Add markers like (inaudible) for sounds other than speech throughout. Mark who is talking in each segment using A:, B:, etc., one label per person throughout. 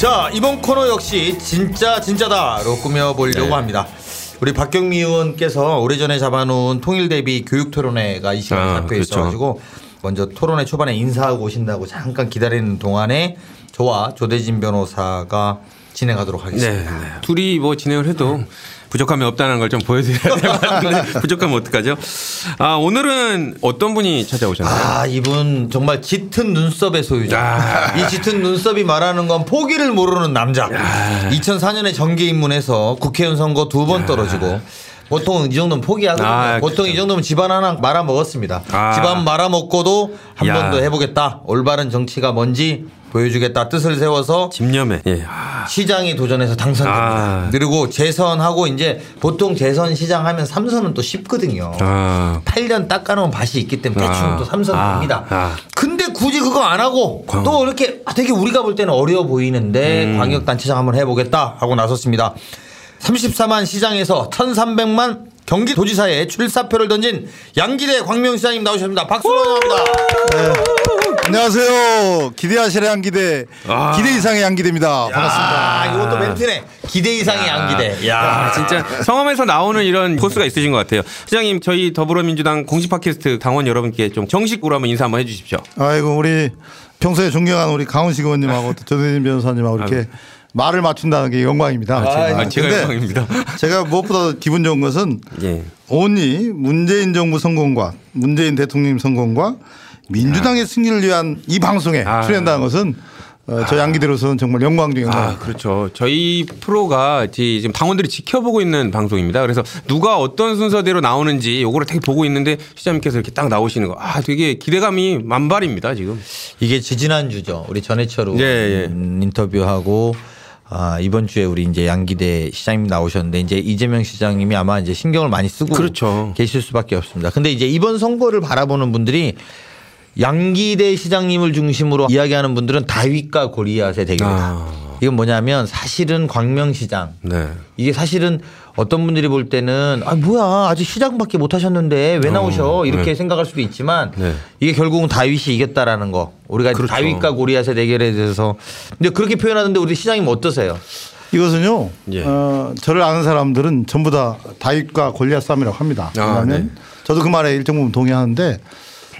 A: 자 이번 코너 역시 진짜 진짜다로 꾸며보려고
B: 네.
A: 합니다. 우리 박경미 의원께서 오래전에 잡아놓은 통일 대비 교육 토론회가 이 시간에
B: 아,
A: 잡혀
B: 그렇죠.
A: 있어가지고 먼저 토론회 초반에 인사하고 오신다고 잠깐 기다리는 동안에 저와 조대진 변호사가 진행하도록
B: 네,
A: 하겠습니다.
B: 네. 둘이 뭐 진행을 해도 부족함이 없다는 걸 좀 보여드려야 될 것 같은데 (laughs) 부족하면 어떡하죠? 아 오늘은 어떤 분이 찾아오셨나요?
A: 아 이분 정말 짙은 눈썹의 소유자.
B: 아.
A: 이 짙은 눈썹이 말하는 건 포기를 모르는 남자. 2004년에 정계 입문해서 국회의원 선거 두 번 떨어지고. 보통 이 정도면 포기하거든요.
B: 아,
A: 보통 이 정도면 집안 하나 말아 먹었습니다.
B: 아.
A: 집안 말아 먹고도 한
B: 야.
A: 번더 해보겠다. 올바른 정치가 뭔지 보여주겠다. 뜻을 세워서
B: 집념에 예. 아,
A: 시장이 도전해서 당선됩니다.
B: 아.
A: 그리고 재선하고 이제 보통 재선 시장 하면 삼선은 또 쉽거든요.
B: 아.
A: 8년 닦아놓은 밭이 있기 때문에 대충
B: 아.
A: 또 삼선
B: 아.
A: 됩니다.
B: 아.
A: 근데 굳이 그거 안 하고
B: 광-
A: 또 이렇게 되게 우리가 볼 때는 어려워 보이는데
B: 음.
A: 광역단체장 한번 해보겠다 하고 나섰습니다. 34만 시장에서 1,300만 경기도지사에 출사표를 던진 양기대 광명시장님 나오셨습니다. 박수로 환영합니다.
C: 안녕하세요. 기대하시라 양기대
B: 아.
C: 기대 이상의 양기대입니다. 반갑습니다.
A: 아, 이것도 멘트네. 기대 이상의 양기대. 야,
B: 아, 진짜 성함에서 나오는 이런 포스가 있으신 것 같아요. 시장님 저희 더불어민주당 공식 팟캐스트 당원 여러분께 좀 정식으로 한번 인사 한번 해 주십시오.
C: 아이고 우리 평소에 존경하는 우리 강훈식 의원님하고 또 조대진 변호사님하고 이렇게 말을 맞춘다는 게 영광입니다.
B: 아, 제가
C: 근데
B: 영광입니다.
C: 제가 무엇보다 기분 좋은 것은
B: 예.
C: 온리 문재인 정부 성공과 문재인 대통령 성공과 민주당의 승리를 위한 이 방송에
B: 아.
C: 출연한다는 것은 어, 저 양기대로서는 정말 영광 중에
B: 아,
C: 영광입니다.
B: 그렇죠. 저희 프로가 지- 지금 당원들이 지켜보고 있는 방송입니다. 그래서 누가 어떤 순서대로 나오는지 요거를 되게 보고 있는데 시장님께서 이렇게 딱 나오시는 거. 아, 되게 기대감이 만발입니다, 지금.
A: 이게 지지난주죠. 우리 전해철
B: 예, 예.
A: 음, 인터뷰하고 아, 이번 주에 우리 이제 양기대 시장님 나오셨는데 이제 이재명 시장님이 아마 이제 신경을 많이 쓰고
B: 그렇죠.
A: 계실 수밖에 없습니다. 근데 이제 이번 선거를 바라보는 분들이 양기대 시장님을 중심으로 이야기하는 분들은 다윗과 고리앗의 대결이다.
B: 아.
A: 이건 뭐냐면 사실은 광명시장
B: 네.
A: 이게 사실은 어떤 분들이 볼 때는 아 뭐야 아직 시작밖에 못 하셨는데 왜 나오셔 이렇게
B: 네.
A: 생각할 수도 있지만
B: 네.
A: 이게 결국은 다윗이 이겼다라는 거 우리가
B: 그렇죠.
A: 다윗과 고리앗의 대결에 대해서 근데 그렇게 표현하는데 우리 시장님 어떠세요?
C: 이것은요.
B: 예.
C: 어, 저를 아는 사람들은 전부 다 다윗과 골리앗 싸움이라고 합니다.
B: 아,
C: 왜냐하면
B: 네.
C: 저도 그 말에 일정 부분 동의하는데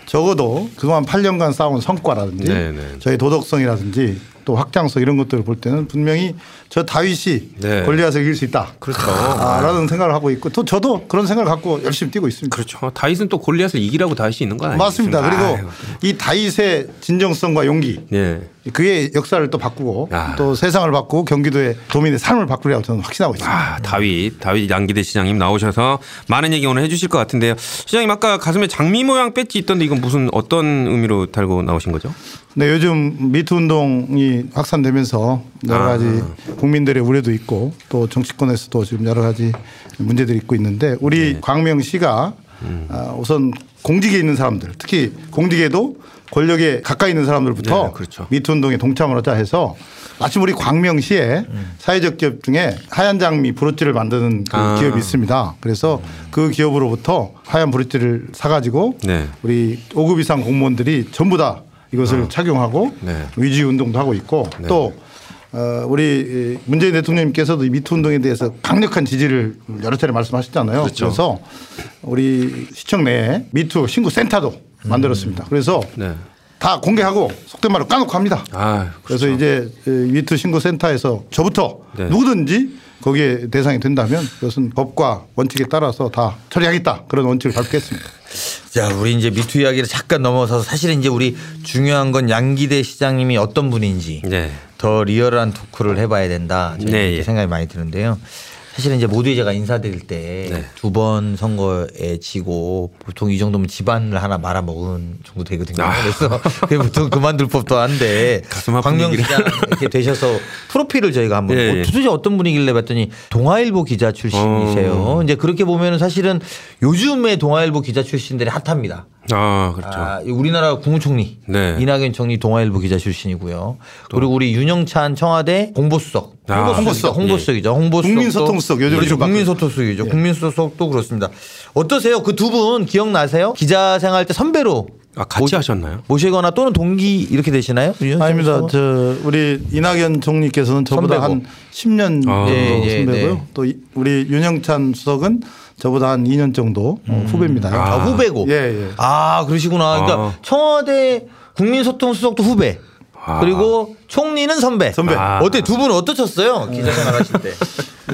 C: 적어도 그동안 8년간 쌓아온 성과라든지
B: 네, 네.
C: 저희 도덕성이라든지 또 확장성 이런 것들을 볼 때는 분명히 저 다윗이
B: 네.
C: 골리앗을 이길 수 있다.
B: 그렇죠.
C: 아, 라는 생각을 하고 있고 또 저도 그런 생각을 갖고 열심히 뛰고 있습니다.
B: 그렇죠. 다윗은 또 골리앗을 이기라고 다윗이 있는 건 아니죠.
C: 맞습니다. 그리고 이 다윗의 진정성과 용기
B: 예.
C: 그의 역사를 또 바꾸고
B: 야.
C: 또 세상을 바꾸고 경기도의 도민의 삶을 바꾸리라고 저는 확신하고 있습니다.
B: 아, 다윗, 다윗 양기대 시장님 나오셔서 많은 얘기 오늘 해주실 것 같은데요. 시장님 아까 가슴에 장미 모양 배지 있던데 이건 무슨 어떤 의미로 달고 나오신 거죠?
C: 네, 요즘 미투 운동이 확산되면서 여러
B: 아.
C: 가지 국민들의 우려도 있고 또 정치권에서도 지금 여러 가지 문제들이 있고 있는데 우리
B: 네.
C: 광명시가
B: 음.
C: 아, 우선 공직에 있는 사람들 특히 공직에도 권력에 가까이 있는 사람들부터
B: 네, 그렇죠.
C: 미투 운동에 동참을 하자 해서 마침 우리 광명시에 사회적 기업 중에 하얀 장미 브로치를 만드는 그
B: 아.
C: 기업이 있습니다. 그래서 그 기업으로부터 하얀 브로치를 사가지고
B: 네.
C: 우리 5급 이상 공무원들이 전부 다 이것을 착용하고
B: 네.
C: 위지 운동도 하고 있고 또 어, 우리 문재인 대통령님께서도 이 미투 운동에 대해서 강력한 지지를 여러 차례 말씀하셨잖아요.
B: 그렇죠.
C: 래서 우리 시청 내에 미투 신고 센터도 만들었습니다. 그래서
B: 네.
C: 다 공개하고 속된 말로 까놓고 합니다.
B: 아,
C: 그래서 이제 미투 신고 센터에서 저부터
B: 네.
C: 누구든지 거기에 대상이 된다면 그것은 법과 원칙에 따라서 다 처리하겠다 그런 원칙을 밝혔습니다.
A: 자, 우리 이제 미투 이야기를 잠깐 넘어서서 사실은 이제 우리 중요한 건 양기대 시장님이 어떤 분인지
B: 네.
A: 더 리얼한 토크를 해봐야 된다.
B: 네, 예.
A: 생각이 많이 드는데요. 사실은 이제 모두에 제가 인사드릴 때
B: 네.
A: 두번 선거에 지고 보통 이 정도면 집안을 하나 말아 먹은 정도 되거든요.
B: 아.
A: 그래서 (laughs) 그게 보통 그만둘 법도 한데
B: 아픈
A: 광명시장 이렇게 되셔서 프로필을 저희가 한번
B: 예,
A: 어,
B: 예.
A: 도대체 어떤 분이길래 봤더니 동아일보 기자 출신이세요.
B: 어.
A: 이제 그렇게 보면은 사실은 요즘에 동아일보 기자 출신들이 핫합니다.
B: 아, 그렇죠.
A: 아, 우리나라 국무총리
B: 네.
A: 이낙연 총리 동아일보 기자 출신이고요. 그리고 우리 윤영찬 청와대 홍보수석.
B: 아.
A: 홍보수석. 홍보수석이죠. 홍보수석.
C: 국민소통수석, 요즘
A: 그렇죠. 국민소통수석이죠. 국민소통도 그렇습니다. 어떠세요? 그 두 분 기억나세요? 기자 생활 때 선배로
B: 아, 같이 하셨나요?
A: 모시거나 또는 동기 이렇게 되시나요?
C: 아닙니다. 저 우리 이낙연 총리께서는 저보다
A: 선배고.
C: 한 10년
B: 아.
C: 정도
A: 예, 예,
C: 선배고요.
A: 네.
C: 또 이- 우리 윤영찬 수석은 저보다 한 2년 정도 어, 후배입니다.
A: 아, 후배고.
C: 예, 예.
A: 아 그러시구나. 그러니까
B: 아.
A: 청와대 국민소통수석도 후배.
B: 아.
A: 그리고 총리는 선배.
C: 선배.
B: 아.
A: 어때 두 분은 어떠셨어요? 기자 생활 하실 때.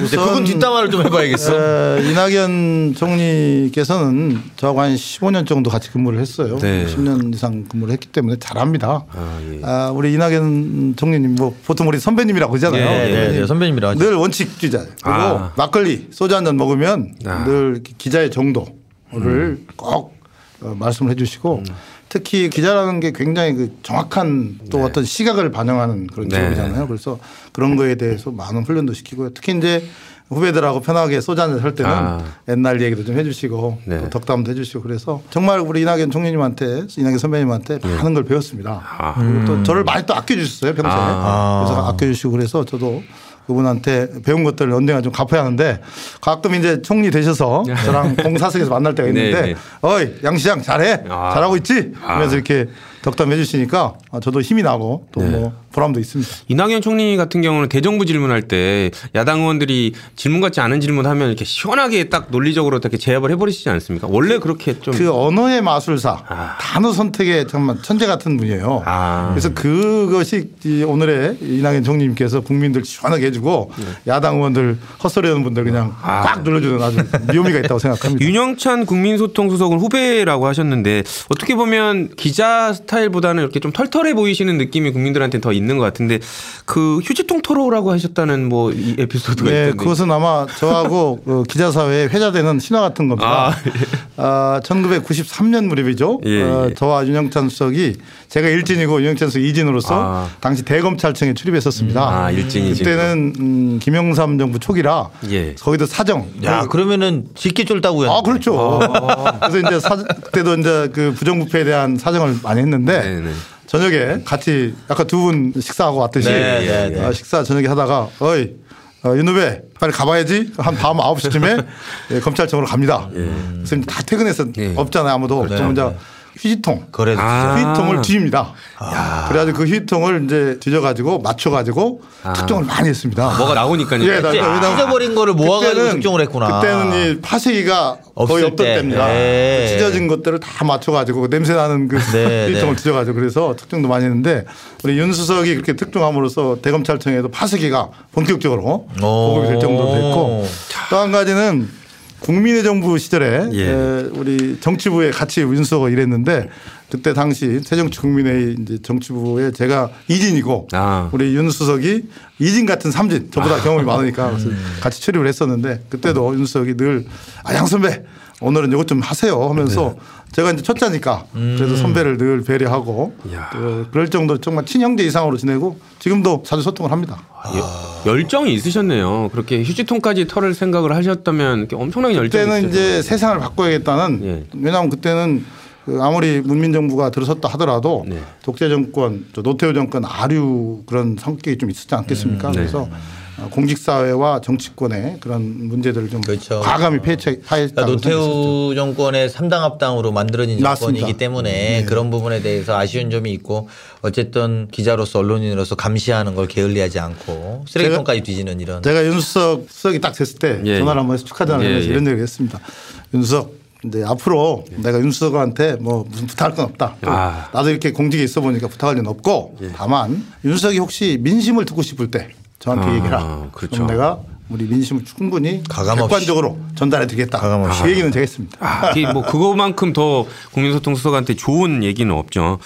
A: 이제 그분 뒷담화를 좀 해봐야겠어.
C: 에, 이낙연 총리께서는 저하고 한 15년 정도 같이 근무를 했어요.
B: 네.
C: 10년 이상 근무를 했기 때문에 잘합니다.
B: 아, 예.
C: 아, 우리 이낙연 총리님 뭐 보통 우리 선배님이라고 그러잖아요.
B: 예,
A: 네, 네, 선배님이라 하죠.
C: 늘 원칙주의자. 그리고
B: 아.
C: 막걸리 소주 한 잔 먹으면
B: 아.
C: 늘 기자의 정도를 꼭 어, 말씀을 해주시고 특히 기자라는 게 굉장히 그 정확한 또 어떤 시각을 반영하는 그런
B: 네.
C: 직업이잖아요. 그래서 그런 거에 대해서 많은 훈련도 시키고요. 특히 이제 후배들하고 편하게 소주 한잔 할 때는
B: 아.
C: 옛날 얘기도 좀 해주시고
B: 네.
C: 또 덕담도 해주시고 그래서 정말 우리 이낙연 총리님한테 이낙연 선배님한테 많은 걸 배웠습니다.
B: 아.
C: 그리고 또 저를 많이 또 아껴주셨어요 평소에.
B: 아.
C: 그래서 아껴주시고 그래서 저도 그분한테 배운 것들을 언젠가 좀 갚아야 하는데 가끔 이제 총리 되셔서 저랑 공사석에서 만날 때가 있는데
B: 네, 네.
C: 어이 양 시장 잘해
B: 아.
C: 잘하고 있지
B: 아.
C: 하면서 이렇게 덕담해 주시니까 아, 저도 힘이 나고 또
B: 네.
C: 뭐 보람도 있습니다.
B: 이낙연 총리 같은 경우는 대정부 질문할 때 야당 의원들이 질문 같지 않은 질문하면 이렇게 시원하게 딱 논리적으로 이렇게 제압을 해버리시지 않습니까? 원래 그렇게 좀
C: 그 언어의 마술사
B: 아.
C: 단어 선택에 정말 천재 같은 분이에요.
B: 아.
C: 그래서 그것이 이 오늘의 이낙연 총리님께서 국민들 시원하게 해주고 야당 의원들 헛소리하는 분들 그냥
B: 네. 아.
C: 꽉 눌러주는 아주 묘미가 있다고 생각합니다. (laughs)
B: 윤영찬 국민소통수석은 후배라고 하셨는데 어떻게 보면 기자 스타 일보다는 이렇게 좀 털털해 보이시는 느낌이 국민들한테 더 있는 것 같은데 그 휴지통 토로라고 하셨다는 뭐 이 에피소드가
C: 네,
B: 있던데
C: 그것은 아마 저하고 (laughs) 그 기자 사회에 회자되는 신화 같은 겁니다.
B: 아,
C: 아, 1993년 무렵이죠.
B: 예,
C: 어,
B: 예.
C: 저와 윤영찬 수석이 제가 일진이고 윤영찬 수석 이진으로서
B: 아. 당시
C: 대검찰청에 출입했었습니다.
B: 아, 일진이지.
C: 그때는 음, 김영삼 정부 초기라
B: 예.
C: 거기도 사정.
A: 야 그러면은 짙게 쫄다고요.
C: 아 그렇죠. 그래서 이제 사, 그때도 이제 그 부정부패에 대한 사정을 많이 했는데
B: 네, 네.
C: 저녁에 같이 아까 두 분 식사하고 왔듯이
A: 네, 네, 네.
C: 어, 식사 저녁에 하다가 어이 어, 윤 후배 빨리 가봐야지 한밤 9시쯤에 (laughs) 예, 검찰청으로 갑니다. 그래서 이제 다 퇴근해서
B: 예.
C: 없잖아요 아무도. 이제
A: 네.
C: 휴지통
A: 그래도
B: 아.
C: 휴지통을 뒤집니다. 그래가지고 그 휴지통을 이제 뒤져가지고 맞춰가지고
B: 아.
C: 특종을 많이 했습니다.
B: 뭐가 나오니까요.
C: 예, 나-
A: 이제
C: 왜냐면
A: 찢어버린 거를 모아가지고
C: 그때는-
A: 특종을 했구나.
C: 그때는 이 파쇄기가 거의 없던
A: 때.
C: 때입니다.
A: 네.
C: 그 찢어진 것들을 다 맞춰가지고 냄새 나는 그
A: 네,
C: 휴지통을
A: 네.
C: 뒤져가지고 그래서 특종도 많이 했는데 우리 윤 수석이 그렇게 특종함으로써 대검찰청에도 파쇄기가 본격적으로 보급이 될 정도로 됐고 또 한 가지는 국민의 정부 시절에
B: 예.
C: 에, 우리 정치부에 같이 윤 수석이 일했는데 그때 당시 새정치 국민의 이제 정치부에 제가 이진이고
B: 아.
C: 우리 윤 수석이 이진 같은 삼진 저보다 경험이 많으니까 같이 출입을 했었는데 그때도 윤 수석이 늘 아 양 선배 오늘은 이것 좀 하세요 하면서 제가 이제 첫째니까 그래도 선배를 늘 배려하고. 또 그럴 정도 정말 친형제 이상으로 지내고 지금도 자주 소통을 합니다.
B: 예, 열정이 있으셨네요. 그렇게 휴지통까지 털을 생각을 하셨다면 엄청나게 열정이
C: 그때는. 이제 세상을 바꿔야겠다는
B: 예.
C: 왜냐하면 그때는 그 아무리 문민정부가 들어섰다 하더라도
B: 네.
C: 독재 정권, 저 노태우 정권 아류 그런 성격이 좀 있었지 않겠습니까?
B: 네.
C: 그래서 어, 공직사회와 정치권의 그런 문제들을 좀
A: 그렇죠.
C: 과감히 패치
A: 그러니까
C: 파했다고
A: 노태우 정권의 3당 합당으로 만들어진
C: 맞습니다.
A: 정권이기 때문에
C: 네.
A: 그런 부분에 대해서 아쉬운 점이 있고 어쨌든 기자로서 언론인으로서 감시하는 걸 게을리하지 않고 쓰레기통까지 뒤지는 이런
C: 제가 윤수석 수석이 딱 됐을 때
B: 예,
C: 전화를
B: 예.
C: 한번 해서 축하드리는
B: 예,
C: 면서
B: 예.
C: 이런 얘기를 했습니다. 윤수석 이제 앞으로 내가 윤수석한테 뭐 무슨 부탁할 건 없다. 또
B: 아.
C: 나도 이렇게 공직에 있어 보니까 부탁할 일은 없고 다만 윤수석이 혹시 민심을 듣고 싶을 때 저한테
B: 아,
C: 얘기해라.
B: 그렇죠.
C: 그럼 내가 우리 민심을 충분히. 객관적으로 전달해 드리겠다.
A: 가감없이.
C: 그 얘기는 제가 했습니다.
B: 아, 뭐 그거만큼 더 국민소통수석한테 좋은 얘기는 없죠.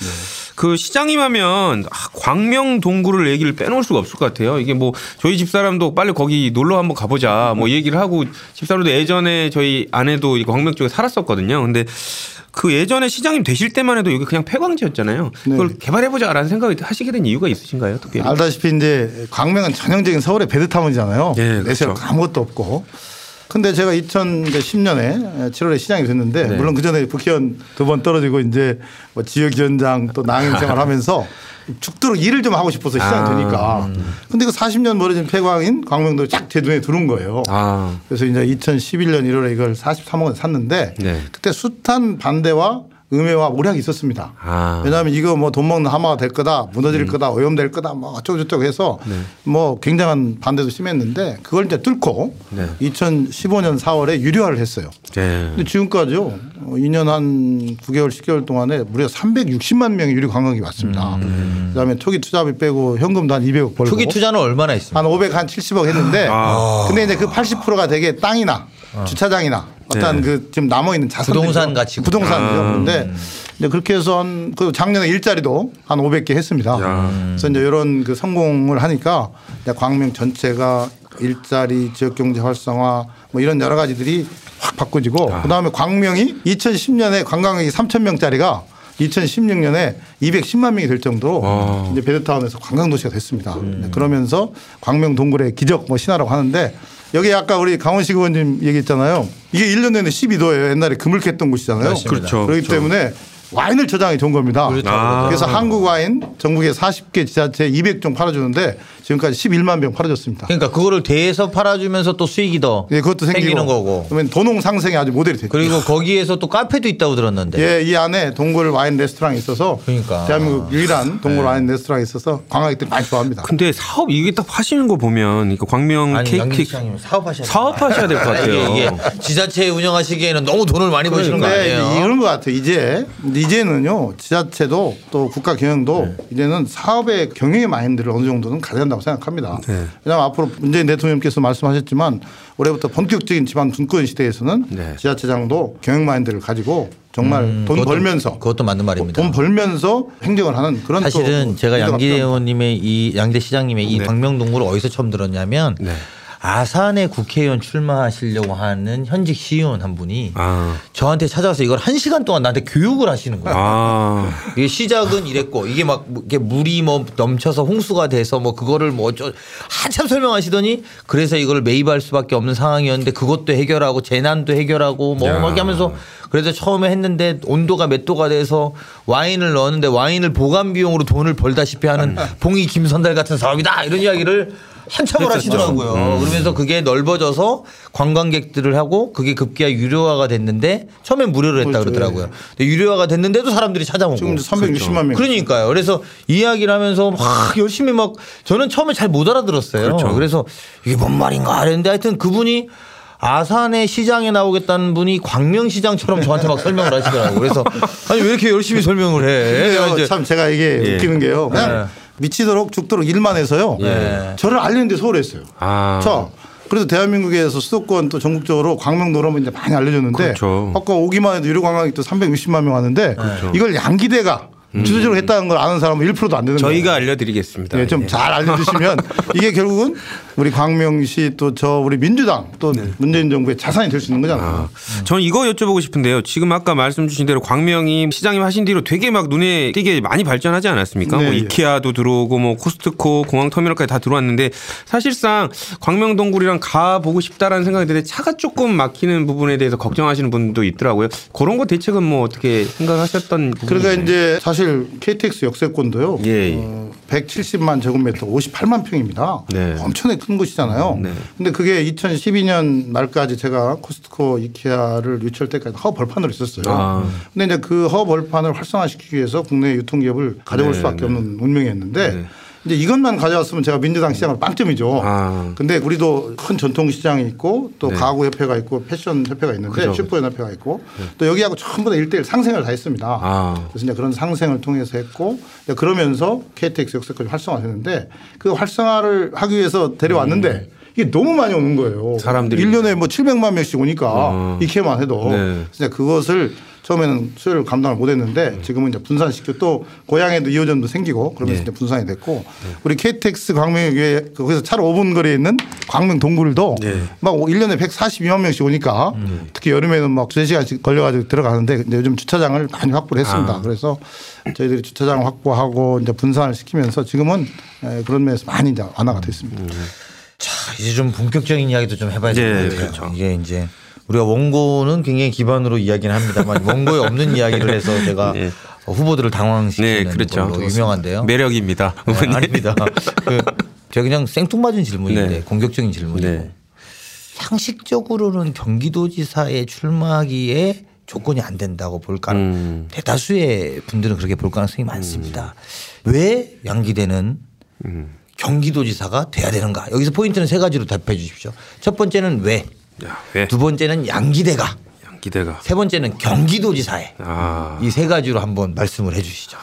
B: 그 시장님 하면 아, 광명 동구를 얘기를 빼놓을 수가 없을 것 같아요. 이게 뭐 저희 집사람도 빨리 거기 놀러 한번 가보자 뭐 얘기를 하고 집사람도 예전에 저희 아내도 이 광명 쪽에 살았었거든요. 근데 그 예전에 시장님 되실 때만 해도 여기 그냥 폐광지였잖아요. 그걸
C: 네.
B: 개발해보자라는 생각을 하시게 된 이유가 있으신가요? 특별히?
C: 알다시피 이제 광명은 전형적인 서울의 베드타운이잖아요.
B: 예,
C: 내세울
B: 그렇죠.
C: 아무것도 없고. 근데 제가 2010년에 7월에 시장이 됐는데
B: 네.
C: 물론 그 전에 국회의원 두 번 떨어지고 이제 뭐 지역위원장 또 낭인 생활하면서 (laughs) 죽도록 일을 좀 하고 싶어서 시장이
B: 아,
C: 되니까. 근데 그 40년 멀어진 폐광인 광명도 쫙 제 눈에 들어온 거예요.
B: 아,
C: 그래서 이제 2011년 1월에 이걸 43억 원 샀는데
B: 네.
C: 그때 숱한 반대와 음해와 모략이 있었습니다.
B: 아.
C: 왜냐하면 이거 뭐 돈 먹는 하마가 될 거다, 무너질 거다, 오염될 거다, 뭐 어쩌고저쩌고 해서 뭐 굉장한 반대도 심했는데 그걸 이제 뚫고
B: 네.
C: 2015년 4월에 유료화를 했어요.
B: 네.
C: 근데 지금까지요, 어, 2년 한 9개월, 10개월 동안에 무려 360만 명의 유료 관광객이 왔습니다. 그다음에 초기 투자비 빼고 현금도 한 200억 벌고
A: 초기 투자는 얼마나 있습니까?
C: 한 500, 한 70억 했는데 근데 이제 그 80%가 되게 땅이나 주차장이나 어떤
B: 네.
C: 그 지금 남아 있는 자산
A: 부동산 가치구나.
C: 부동산이죠. 그런데 이제 그렇게 해서 한그 작년에 일자리도 한 500개 했습니다. 그래서 이제 이런 그 성공을 하니까 광명 전체가 일자리 지역 경제 활성화 뭐 이런 여러 가지들이 확 바꿔지고 그다음에 광명이 2010년에 관광객이 3천 명짜리가 2016년에 210만 명이 될 정도로 이제 베드타운에서 관광 도시가 됐습니다. 네, 그러면서 광명 동굴의 기적 뭐 신화라고 하는데 여기 아까 우리 강원식 의원님 얘기했잖아요. 이게 1년 내내 12도예요. 옛날에 그물 캤던 곳이잖아요.
A: 맞습니다.
B: 그렇죠.
C: 그렇기 때문에 와인을 저장해 좋은 겁니다.
A: 그렇죠.
B: 아.
C: 그래서 한국 와인 전국에 40개 지자체 200종 팔아주는데 지금까지 11만 병 팔아줬습니다.
A: 그러니까 그거를 대에서 팔아주면서 또 수익이 더
C: 예, 그것도 생기고
A: 생기는 거고.
C: 그러면 도농 상생이 아주 모델이 됐죠.
A: 그리고 거기에서 또 카페도 있다고 들었는데.
C: 예, 이 안에 동굴 와인 레스토랑이 있어서
A: 그러니까.
C: 대한민국 유일한 동굴 와인 레스토랑이 있어서 관광객들이 많이 좋아합니다.
B: 근데 사업 이게 딱 하시는 거 보면 이거 광명
A: 아니 시장님 사업하셔야.
B: 사업하셔야 될 것 같아요. (laughs)
A: 이게, 이게 지자체 운영하시기에는 너무 돈을 많이 버시는 거 아니에요?
C: 이런 것 같아요. 이제 이제는요 지자체도 또 국가 경영도
A: 네.
C: 이제는 사업의 경영의 마인드를 어느 정도는 가져야 한다고 생각합니다.
B: 네.
C: 왜냐하면 앞으로 문재인 대통령께서 말씀하셨지만 올해부터 본격적인 지방 분권 시대에서는
B: 네.
C: 지자체장도 경영 마인드를 가지고 정말 돈
A: 음, 그것도-
C: 벌면서
A: 그것도 맞는 말입니다.
C: 돈 벌면서 행정을 하는 그런
A: 사실은
C: 또
A: 제가
C: 리더가
A: 양기
C: 필요합니다.
A: 의원님의 이 양대 시장님의 이
B: 네.
A: 광명동굴을 어디서 처음 들었냐면
B: 네.
A: 아산에 국회의원 출마하시려고 하는 현직 시의원 한 분이
B: 아.
A: 저한테 찾아와서 이걸 한 시간 동안 나한테 교육을 하시는 거예요.
B: 아.
A: 이게 시작은 이랬고 이게 막 이게 물이 뭐 넘쳐서 홍수가 돼서 뭐 그거를 뭐 어쩌 한참 설명하시더니 그래서 이걸 매입할 수밖에 없는 상황이었는데 그것도 해결하고 재난도 해결하고 뭐
B: 야.
A: 막 하면서 그래서 처음에 했는데 온도가 몇 도가 돼서 와인을 넣었는데 와인을 보관 비용으로 돈을 벌다시피 하는 봉이 김선달 같은 사업이다 이런 이야기를 한참을 하시더라고요. 그러면서 그게 넓어져서 관광객들을 하고 그게 급기야 유료화가 됐는데 처음엔 무료로 했다
C: 그렇죠.
A: 그러더라고요. 유료화가 됐는데도 사람들이 찾아오고.
C: 지금 360만 명.
A: 그러니까요. 그래서 이야기를 하면서 막 열심히 막 저는 처음에 잘 못 알아들었어요.
B: 그렇죠.
A: 그래서 이게 뭔 말인가 했는데 하여튼 그분이 아산의 시장에 나오겠다는 분이 광명시장처럼 저한테 막 설명을 하시더라고요. 그래서 아니 왜 이렇게 열심히 설명을 해? 이제
C: 참 제가 이게
B: 예.
C: 웃기는 게요. 그냥 미치도록 죽도록 일만 해서요.
A: 예.
C: 저를 알리는데 소홀했어요.
B: 아.
C: 자, 그래서 대한민국에서 수도권 또 전국적으로 광명 노름은 이제 많이 알려졌는데
B: 그렇죠.
C: 아까 오기만 해도 유료 관광객도 360만 명 왔는데 이걸 양기대가 주도적으로 했다는 걸 아는 사람은 1%도 안 되는 거예요.
B: 저희가 알려드리겠습니다.
C: 예, 좀잘 알려주시면 (laughs) 이게 결국은 우리 광명시 또저 우리 민주당 또 문재인 정부의 자산이 될 수 있는 거잖아요.
B: 저는 이거 여쭤보고 싶은데요. 지금 아까 말씀 주신 대로 광명이 시장님 하신 뒤로 되게 막 눈에 띄게 많이 발전하지 않았습니까?
C: 네,
B: 뭐
C: 예.
B: 이케아도 들어오고 뭐 코스트코 공항터미널까지 다 들어왔는데 사실상 광명 동굴이랑 가 보고 싶다라는 생각이 드는데 차가 조금 막히는 부분에 대해서 걱정하시는 분도 있더라고요. 그런 거 대책은 뭐 어떻게 생각하셨던 부분이
C: 그러니까? 이제 사실 KTX 역세권도요.
B: 예, 예.
C: 어, 170만 제곱미터 58만 평입니다.
B: 네.
C: 엄청나게 큰 곳이잖아요.
B: 네.
C: 근데 그게 2012년 말까지 제가 코스트코 이케아를 유치할 때까지 허 벌판으로 있었어요.
B: 아.
C: 근데 이제 그 허 벌판을 활성화시키기 위해서 국내 유통기업을 가져올
B: 네,
C: 수밖에
B: 네.
C: 없는 운명이었는데
B: 네.
C: 이제 이것만 가져왔으면 제가 민주당 시장을 빵점이죠.
B: 아.
C: 근데 우리도 큰 전통 시장이 있고 또
B: 네.
C: 가구 협회가 있고 패션 협회가 있는데
B: 그죠,
C: 슈퍼 연합회가 있고 또 여기하고 전부 다 1대1 상생을 다 했습니다.
B: 아.
C: 그래서 이제 그런 상생을 통해서 했고 그러면서 KTX 역세권이 활성화됐는데 그 활성화를 하기 위해서 데려왔는데 이게 너무 많이 오는 거예요.
B: 음. 사람들이.
C: 1년에 뭐 700만 명씩 오니까
B: 어.
C: 이케만 해도
B: 네.
C: 그래서 그것을 처음에는 수요를 감당을 못 했는데 지금은 이제 분산시키고 또 고향에도 2호점도 생기고 그러면서
B: 네.
C: 이제 분산이 됐고 우리 KTX 광명에 거기서 차로 5분 거리에 있는 광명 동굴도
B: 네.
C: 막 1년에 142만 명씩 오니까 특히 여름에는 막 3시간씩 걸려가지고 들어가는데 요즘 주차장을 많이 확보를 했습니다.
B: 아.
C: 그래서 저희들이 주차장 확보하고 이제 분산을 시키면서 지금은 에, 그런 면에서 많이 이제 완화가 됐습니다.
A: 자, 이제 좀 본격적인 이야기도 좀 해봐야 될
B: 네,
A: 것 같아요.
B: 그렇죠.
A: 이게 이제 우리가 원고는 굉장히 기반으로 이야기는 합니다만 (laughs) 원고에 없는 이야기를 해서 제가
B: 네.
A: 후보들을 당황시키는
B: 네, 그렇죠.
A: 유명한데요.
B: 매력입니다.
A: 네. 아닙니다. 그 제가 그냥 생뚱맞은 질문인데
B: 네.
A: 공격적인 질문이고
B: 네.
A: 상식적으로는 경기도지사에 출마하기에 조건이 안 된다고 볼 가능.
B: 음.
A: 대다수의 분들은 그렇게 볼 가능성이 많습니다. 왜 양기대는
B: 음.
A: 경기도지사가 돼야 되는가? 여기서 포인트는 세 가지로 답해 주십시오. 첫 번째는 왜,
B: 야, 왜?
A: 두 번째는 양기대가,
B: 양기대가.
A: 세 번째는 경기도지사에
B: 아.
A: 이세 가지로 한번 말씀을 해 주시죠.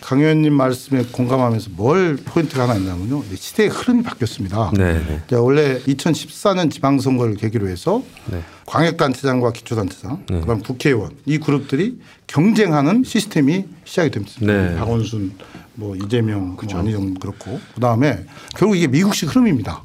C: 강 의원님 말씀에 공감하면서 뭘 포인트가 하나 있냐면요. 이 시대의 흐름이 바뀌었습니다.
B: 네, 네.
C: 자, 원래 2014년 지방선거를 계기로 해서
B: 네.
C: 광역단체장과 기초단체장, 그다음 국회의원 이 그룹들이 경쟁하는 시스템이 시작이 됩니다.
B: 네.
C: 박원순, 뭐 이재명, 뭐 안희정 그렇고 그다음에 결국 이게 미국식 흐름입니다.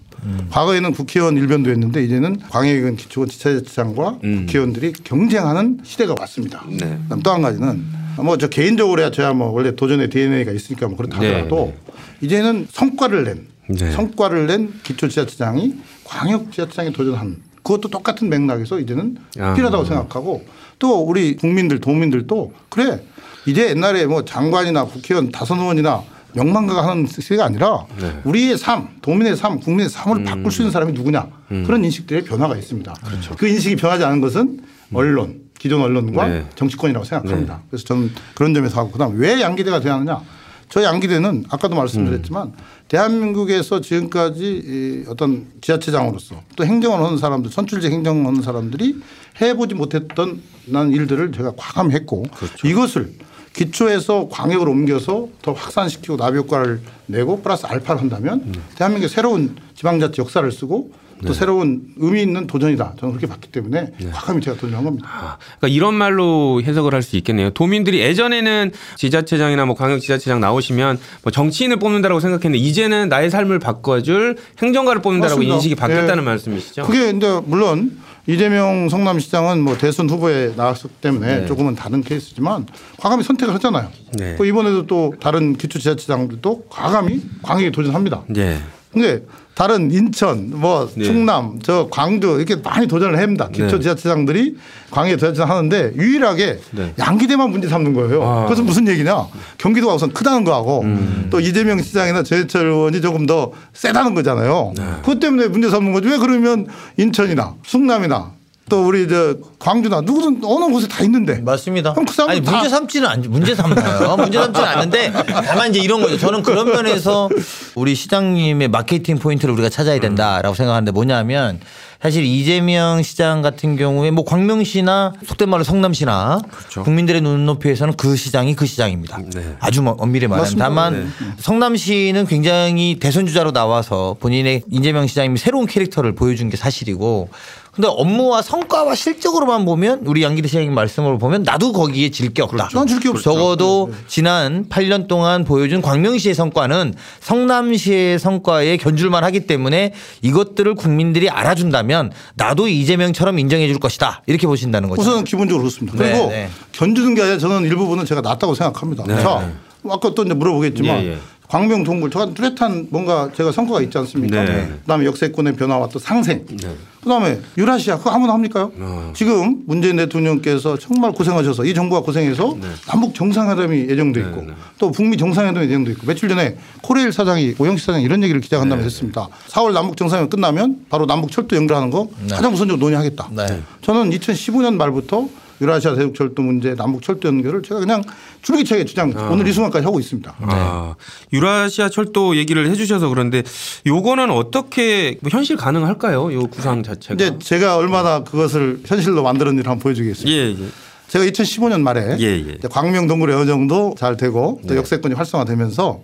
C: 과거에는 국회의원 일변도 했는데 이제는 광역의원 기초원 지자체장과 국회의원들이 경쟁하는 시대가 왔습니다.
B: 네.
C: 그다음 또한 가지는 뭐 저 개인적으로야 저야 뭐 원래 도전의 DNA가 있으니까 뭐 그렇다
B: 네.
C: 하더라도 이제는 성과를 낸
B: 네.
C: 성과를 낸 기초지자체장이 광역지자체장에 도전한 그것도 똑같은 맥락에서 이제는
B: 아.
C: 필요하다고 생각하고 또 우리 국민들 도민들도 그래 이제 옛날에 뭐 장관이나 국회의원 다선 의원이나 명망가가 하는 시대가 아니라
B: 네. 음.
C: 우리의 삶, 도민의 삶, 국민의 삶을 바꿀 수 있는 사람이 누구냐 그런 인식들의 변화가 있습니다. 그 인식이 변하지 않은 것은 언론, 기존 언론과
B: 그렇죠. 음. 네.
C: 정치권이라고 생각합니다. 그래서 저는 그런 점에서 하고 그다음 왜 양기대가 돼야 하느냐? 저 양기대는 아까도 말씀드렸지만 대한민국에서 지금까지 이 어떤 지자체장으로서 또 행정을 하는 사람들 선출직 행정을 하는 사람들이 해보지 못했던 난 일들을 제가 과감했고 이것을 기초에서 광역으로 옮겨서 더 확산시키고 나비 효과를 내고 플러스 알파를 한다면 대한민국의 새로운 지방자치 역사를 쓰고 또 새로운 의미 있는 도전이다. 저는 그렇게 봤기 때문에 과감히 제가 도전한 겁니다.
B: 아, 그러니까 이런 말로 해석을 할 수 있겠네요. 도민들이 예전에는 지자체장이나 뭐 광역지자체장 나오시면 뭐 정치인을 뽑는다라고 생각했는데 이제는 나의 삶을 바꿔줄 행정가를 뽑는다라고
C: 맞습니다.
B: 인식이 바뀌었다는
C: 예.
B: 말씀이시죠?
C: 그게 이제 물론 이재명 성남시장은 뭐 대선 후보에 나왔기 때문에 조금은 다른 케이스지만 과감히 선택을 하잖아요.
B: 네.
C: 그 이번에도 또 다른 기초지자체장들도 과감히 광역에 도전합니다.
B: 네.
C: 근데 다른 인천, 뭐
B: 네.
C: 충남, 저 광주 이렇게 많이 도전을 합니다. 기초 지자체장들이 광역에 도전 하는데 유일하게
B: 네.
C: 양기대만 문제 삼는 거예요.
B: 아. 음.
C: 그것은 무슨 얘기냐? 경기도가 우선 크다는 거하고 또 이재명 시장이나 전해철 의원이 조금 더 세다는 거잖아요.
B: 네.
C: 그것 때문에 문제 삼는 거죠. 왜 그러면 인천이나 충남이나 또 우리 저 광주나 누구든 어느 곳에 다 있는데
A: 맞습니다.
C: 그럼 그
A: 아니
C: 다-
A: 문제 삼지는 않 문제 삼나요? 문제 삼지는 않는데 다만 이제 이런 거죠. 저는 그런 면에서 우리 시장님의 마케팅 포인트를 우리가 찾아야 된다라고 생각하는데 뭐냐면 사실 이재명 시장 같은 경우에 뭐 광명시나 속된 말로 성남시나 국민들의 눈높이에서는 그 시장이 그 시장입니다.
B: 네.
A: 아주 뭐 엄밀히 말하면. 다만 성남시는 굉장히 대선 주자로 나와서 본인의 이재명 시장님이 새로운 캐릭터를 보여준 게 사실이고 근데 업무와 성과와 실적으로만 보면 우리 양기대 시장님 말씀으로 보면 나도 거기에 질게 없다.
C: 난질게 없죠.
A: 적어도 지난 8년 동안 보여준 광명시의 성과는 성남시의 성과에 견줄만 하기 때문에 이것들을 국민들이 알아준다면 나도 이재명처럼 인정해 줄 것이다. 이렇게 보신다는 거죠.
C: 우선은 기본적으로 그렇습니다.
A: 네,
C: 그리고
A: 네.
C: 견주는 게 아니라 저는 일부분은 제가 낫다고 생각합니다.
B: 네,
C: 자,
B: 네.
C: 아까 또 이제 물어보겠지만
B: 예, 예.
C: 광명 동굴 저가 뚜렷한 뭔가 제가 성과가 있지 않습니까?
B: 네.
C: 그다음에 역세권의 변화와 또 상생.
B: 네.
C: 그다음에 유라시아 그거 아무나 합니까요?
B: 어.
C: 지금 문재인 대통령께서 정말 고생하셔서 이 정부가 고생해서
B: 네.
C: 남북 정상회담이 예정돼 있고 또 북미 정상회담이 예정돼 있고 며칠 전에 코레일 사장이 오영식 사장이 이런 얘기를 기자간담회
B: 네.
C: 했습니다. 4월 남북 정상회담 끝나면 바로 남북 철도 연결하는 거 가장 우선적으로 논의하겠다.
A: 네.
C: 저는 2015년 말부터 유라시아 대륙철도 문제, 남북 철도 연결을 제가 그냥 줄기차게 주장 오늘 이 순간까지 하고 있습니다.
B: 아, 유라시아 철도 얘기를 해주셔서 그런데 요거는 어떻게 뭐 현실 가능할까요? 요 구상 자체가.
C: 근데 제가 얼마나 그것을 현실로 만들었는지 한번 보여주겠습니다.
B: 예, 예.
C: 제가 2015년 말에
B: 예, 예.
C: 이제 광명 동굴이 어느 정도 잘 되고 또 역세권이 활성화되면서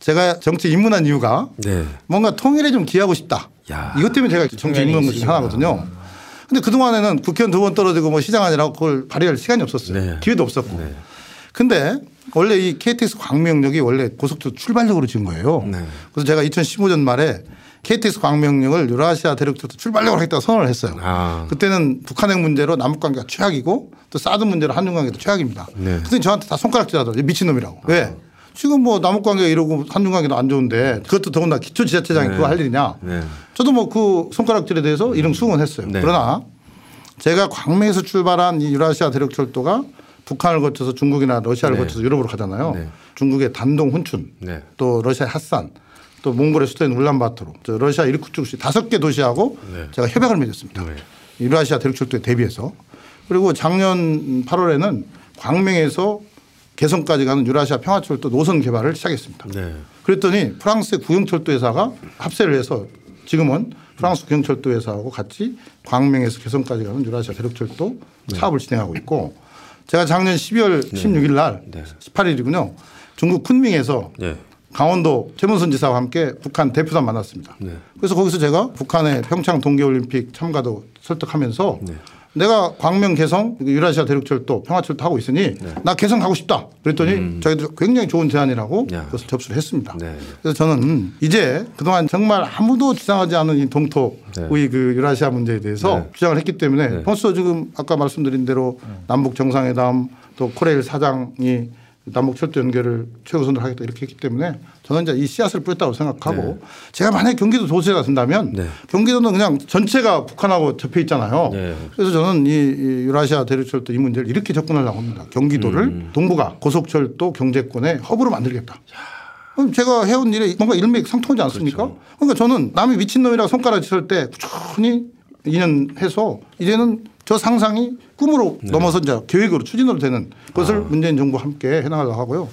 C: 제가 정치 입문한 이유가
B: 네.
C: 뭔가 통일에 좀 기하고 싶다.
B: 야.
C: 이것 때문에 제가 정치 입문한 것 중에 하나거든요. 근데 그동안에는 국회의원 두 번 떨어지고 뭐 시장 아니라고 그걸 발휘할 시간이 없었어요.
B: 네.
C: 기회도 없었고. 근데 원래 이 KTX 광명역이 원래 고속도로 출발역으로 지은 거예요.
B: 네.
C: 그래서 제가 2015년 말에 KTX 광명역을 유라시아 대륙철도 출발역으로 하겠다고 선언을 했어요.
B: 아.
C: 그때는 북한핵 문제로 남북 관계가 최악이고 또 사드 문제로 한중 관계도 최악입니다.
B: 네.
C: 그때 저한테 다 손가락질 하더라고요. 미친놈이라고. 왜? 지금 뭐 남북 관계가 이러고 한중 관계도 안 좋은데 그것도 더군다나 기초지자체장이 그거 할 일이냐.
B: 네.
C: 저도 뭐 그 손가락질에 대해서 이름 수긍했어요.
B: 네.
C: 그러나 제가 광명에서 출발한 이 유라시아 대륙철도가 북한을 거쳐서 중국이나 러시아를
B: 네.
C: 거쳐서 유럽으로 가잖아요.
B: 네.
C: 중국의 단동 훈춘
B: 네.
C: 또 러시아 핫산 또 몽골의 수도인 울란바토르 저 러시아 이르쿠츠크 다섯 개 도시하고
B: 네.
C: 제가 협약을 맺었습니다.
B: 네.
C: 유라시아 대륙철도에 대비해서 그리고 작년 8월에는 광명에서 개성까지 가는 유라시아 평화철도 노선 개발을 시작했습니다.
B: 네.
C: 그랬더니 프랑스의 구형철도 회사가 합세를 해서 지금은 프랑스 구형철도 회사하고 같이 광명에서 개성까지 가는 유라시아 대륙철도 사업을 진행하고 있고 제가 작년 12월 16일 날
B: 네.
C: 18일이군요. 중국 쿤밍에서
B: 네.
C: 강원도 최문순 지사와 함께 북한 대표단 만났습니다.
B: 네.
C: 그래서 거기서 제가 북한의 평창 동계올림픽 참가도 설득하면서
B: 네.
C: 내가 광명 개성 유라시아 대륙철도 평화철도 하고 있으니
B: 네.
C: 나 개성 가고 싶다. 그랬더니 저희들 굉장히 좋은 제안이라고
B: 음. 야.
C: 그것을 접수를 했습니다.
B: 네.
C: 그래서 저는 이제 그동안 정말 아무도 주장하지 않은 이 동토의
B: 네.
C: 그 유라시아 문제에 대해서
B: 네.
C: 주장을 했기 때문에
B: 네.
C: 벌써 지금 아까 말씀드린 대로 남북 정상회담 또 코레일 사장이 남북 철도 연결을 최우선으로 하겠다 이렇게 했기 때문에 저는 이제 이 씨앗을 뿌렸다고 생각하고 제가 만약 경기도 도시가 된다면
B: 네.
C: 경기도는 그냥 전체가 북한하고 접해 있잖아요.
B: 네.
C: 그래서 저는 이, 이 유라시아 대륙철도 이 문제를 이렇게 접근하려고 합니다. 경기도를
B: 음.
C: 동부가 고속철도 경제권의 허브로 만들겠다. 그럼 제가 해온 일에 뭔가 일맥상통하지 않습니까?
B: 그렇죠.
C: 그러니까 저는 남이 미친놈이라고 손가락 쳤을 때 꾸준히 2년 해서 이제는 저 상상이 꿈으로
B: 네.
C: 넘어서 이제 계획으로 추진으로 되는 것을
B: 아.
C: 문재인 정부와 함께 해나가려고 하고요.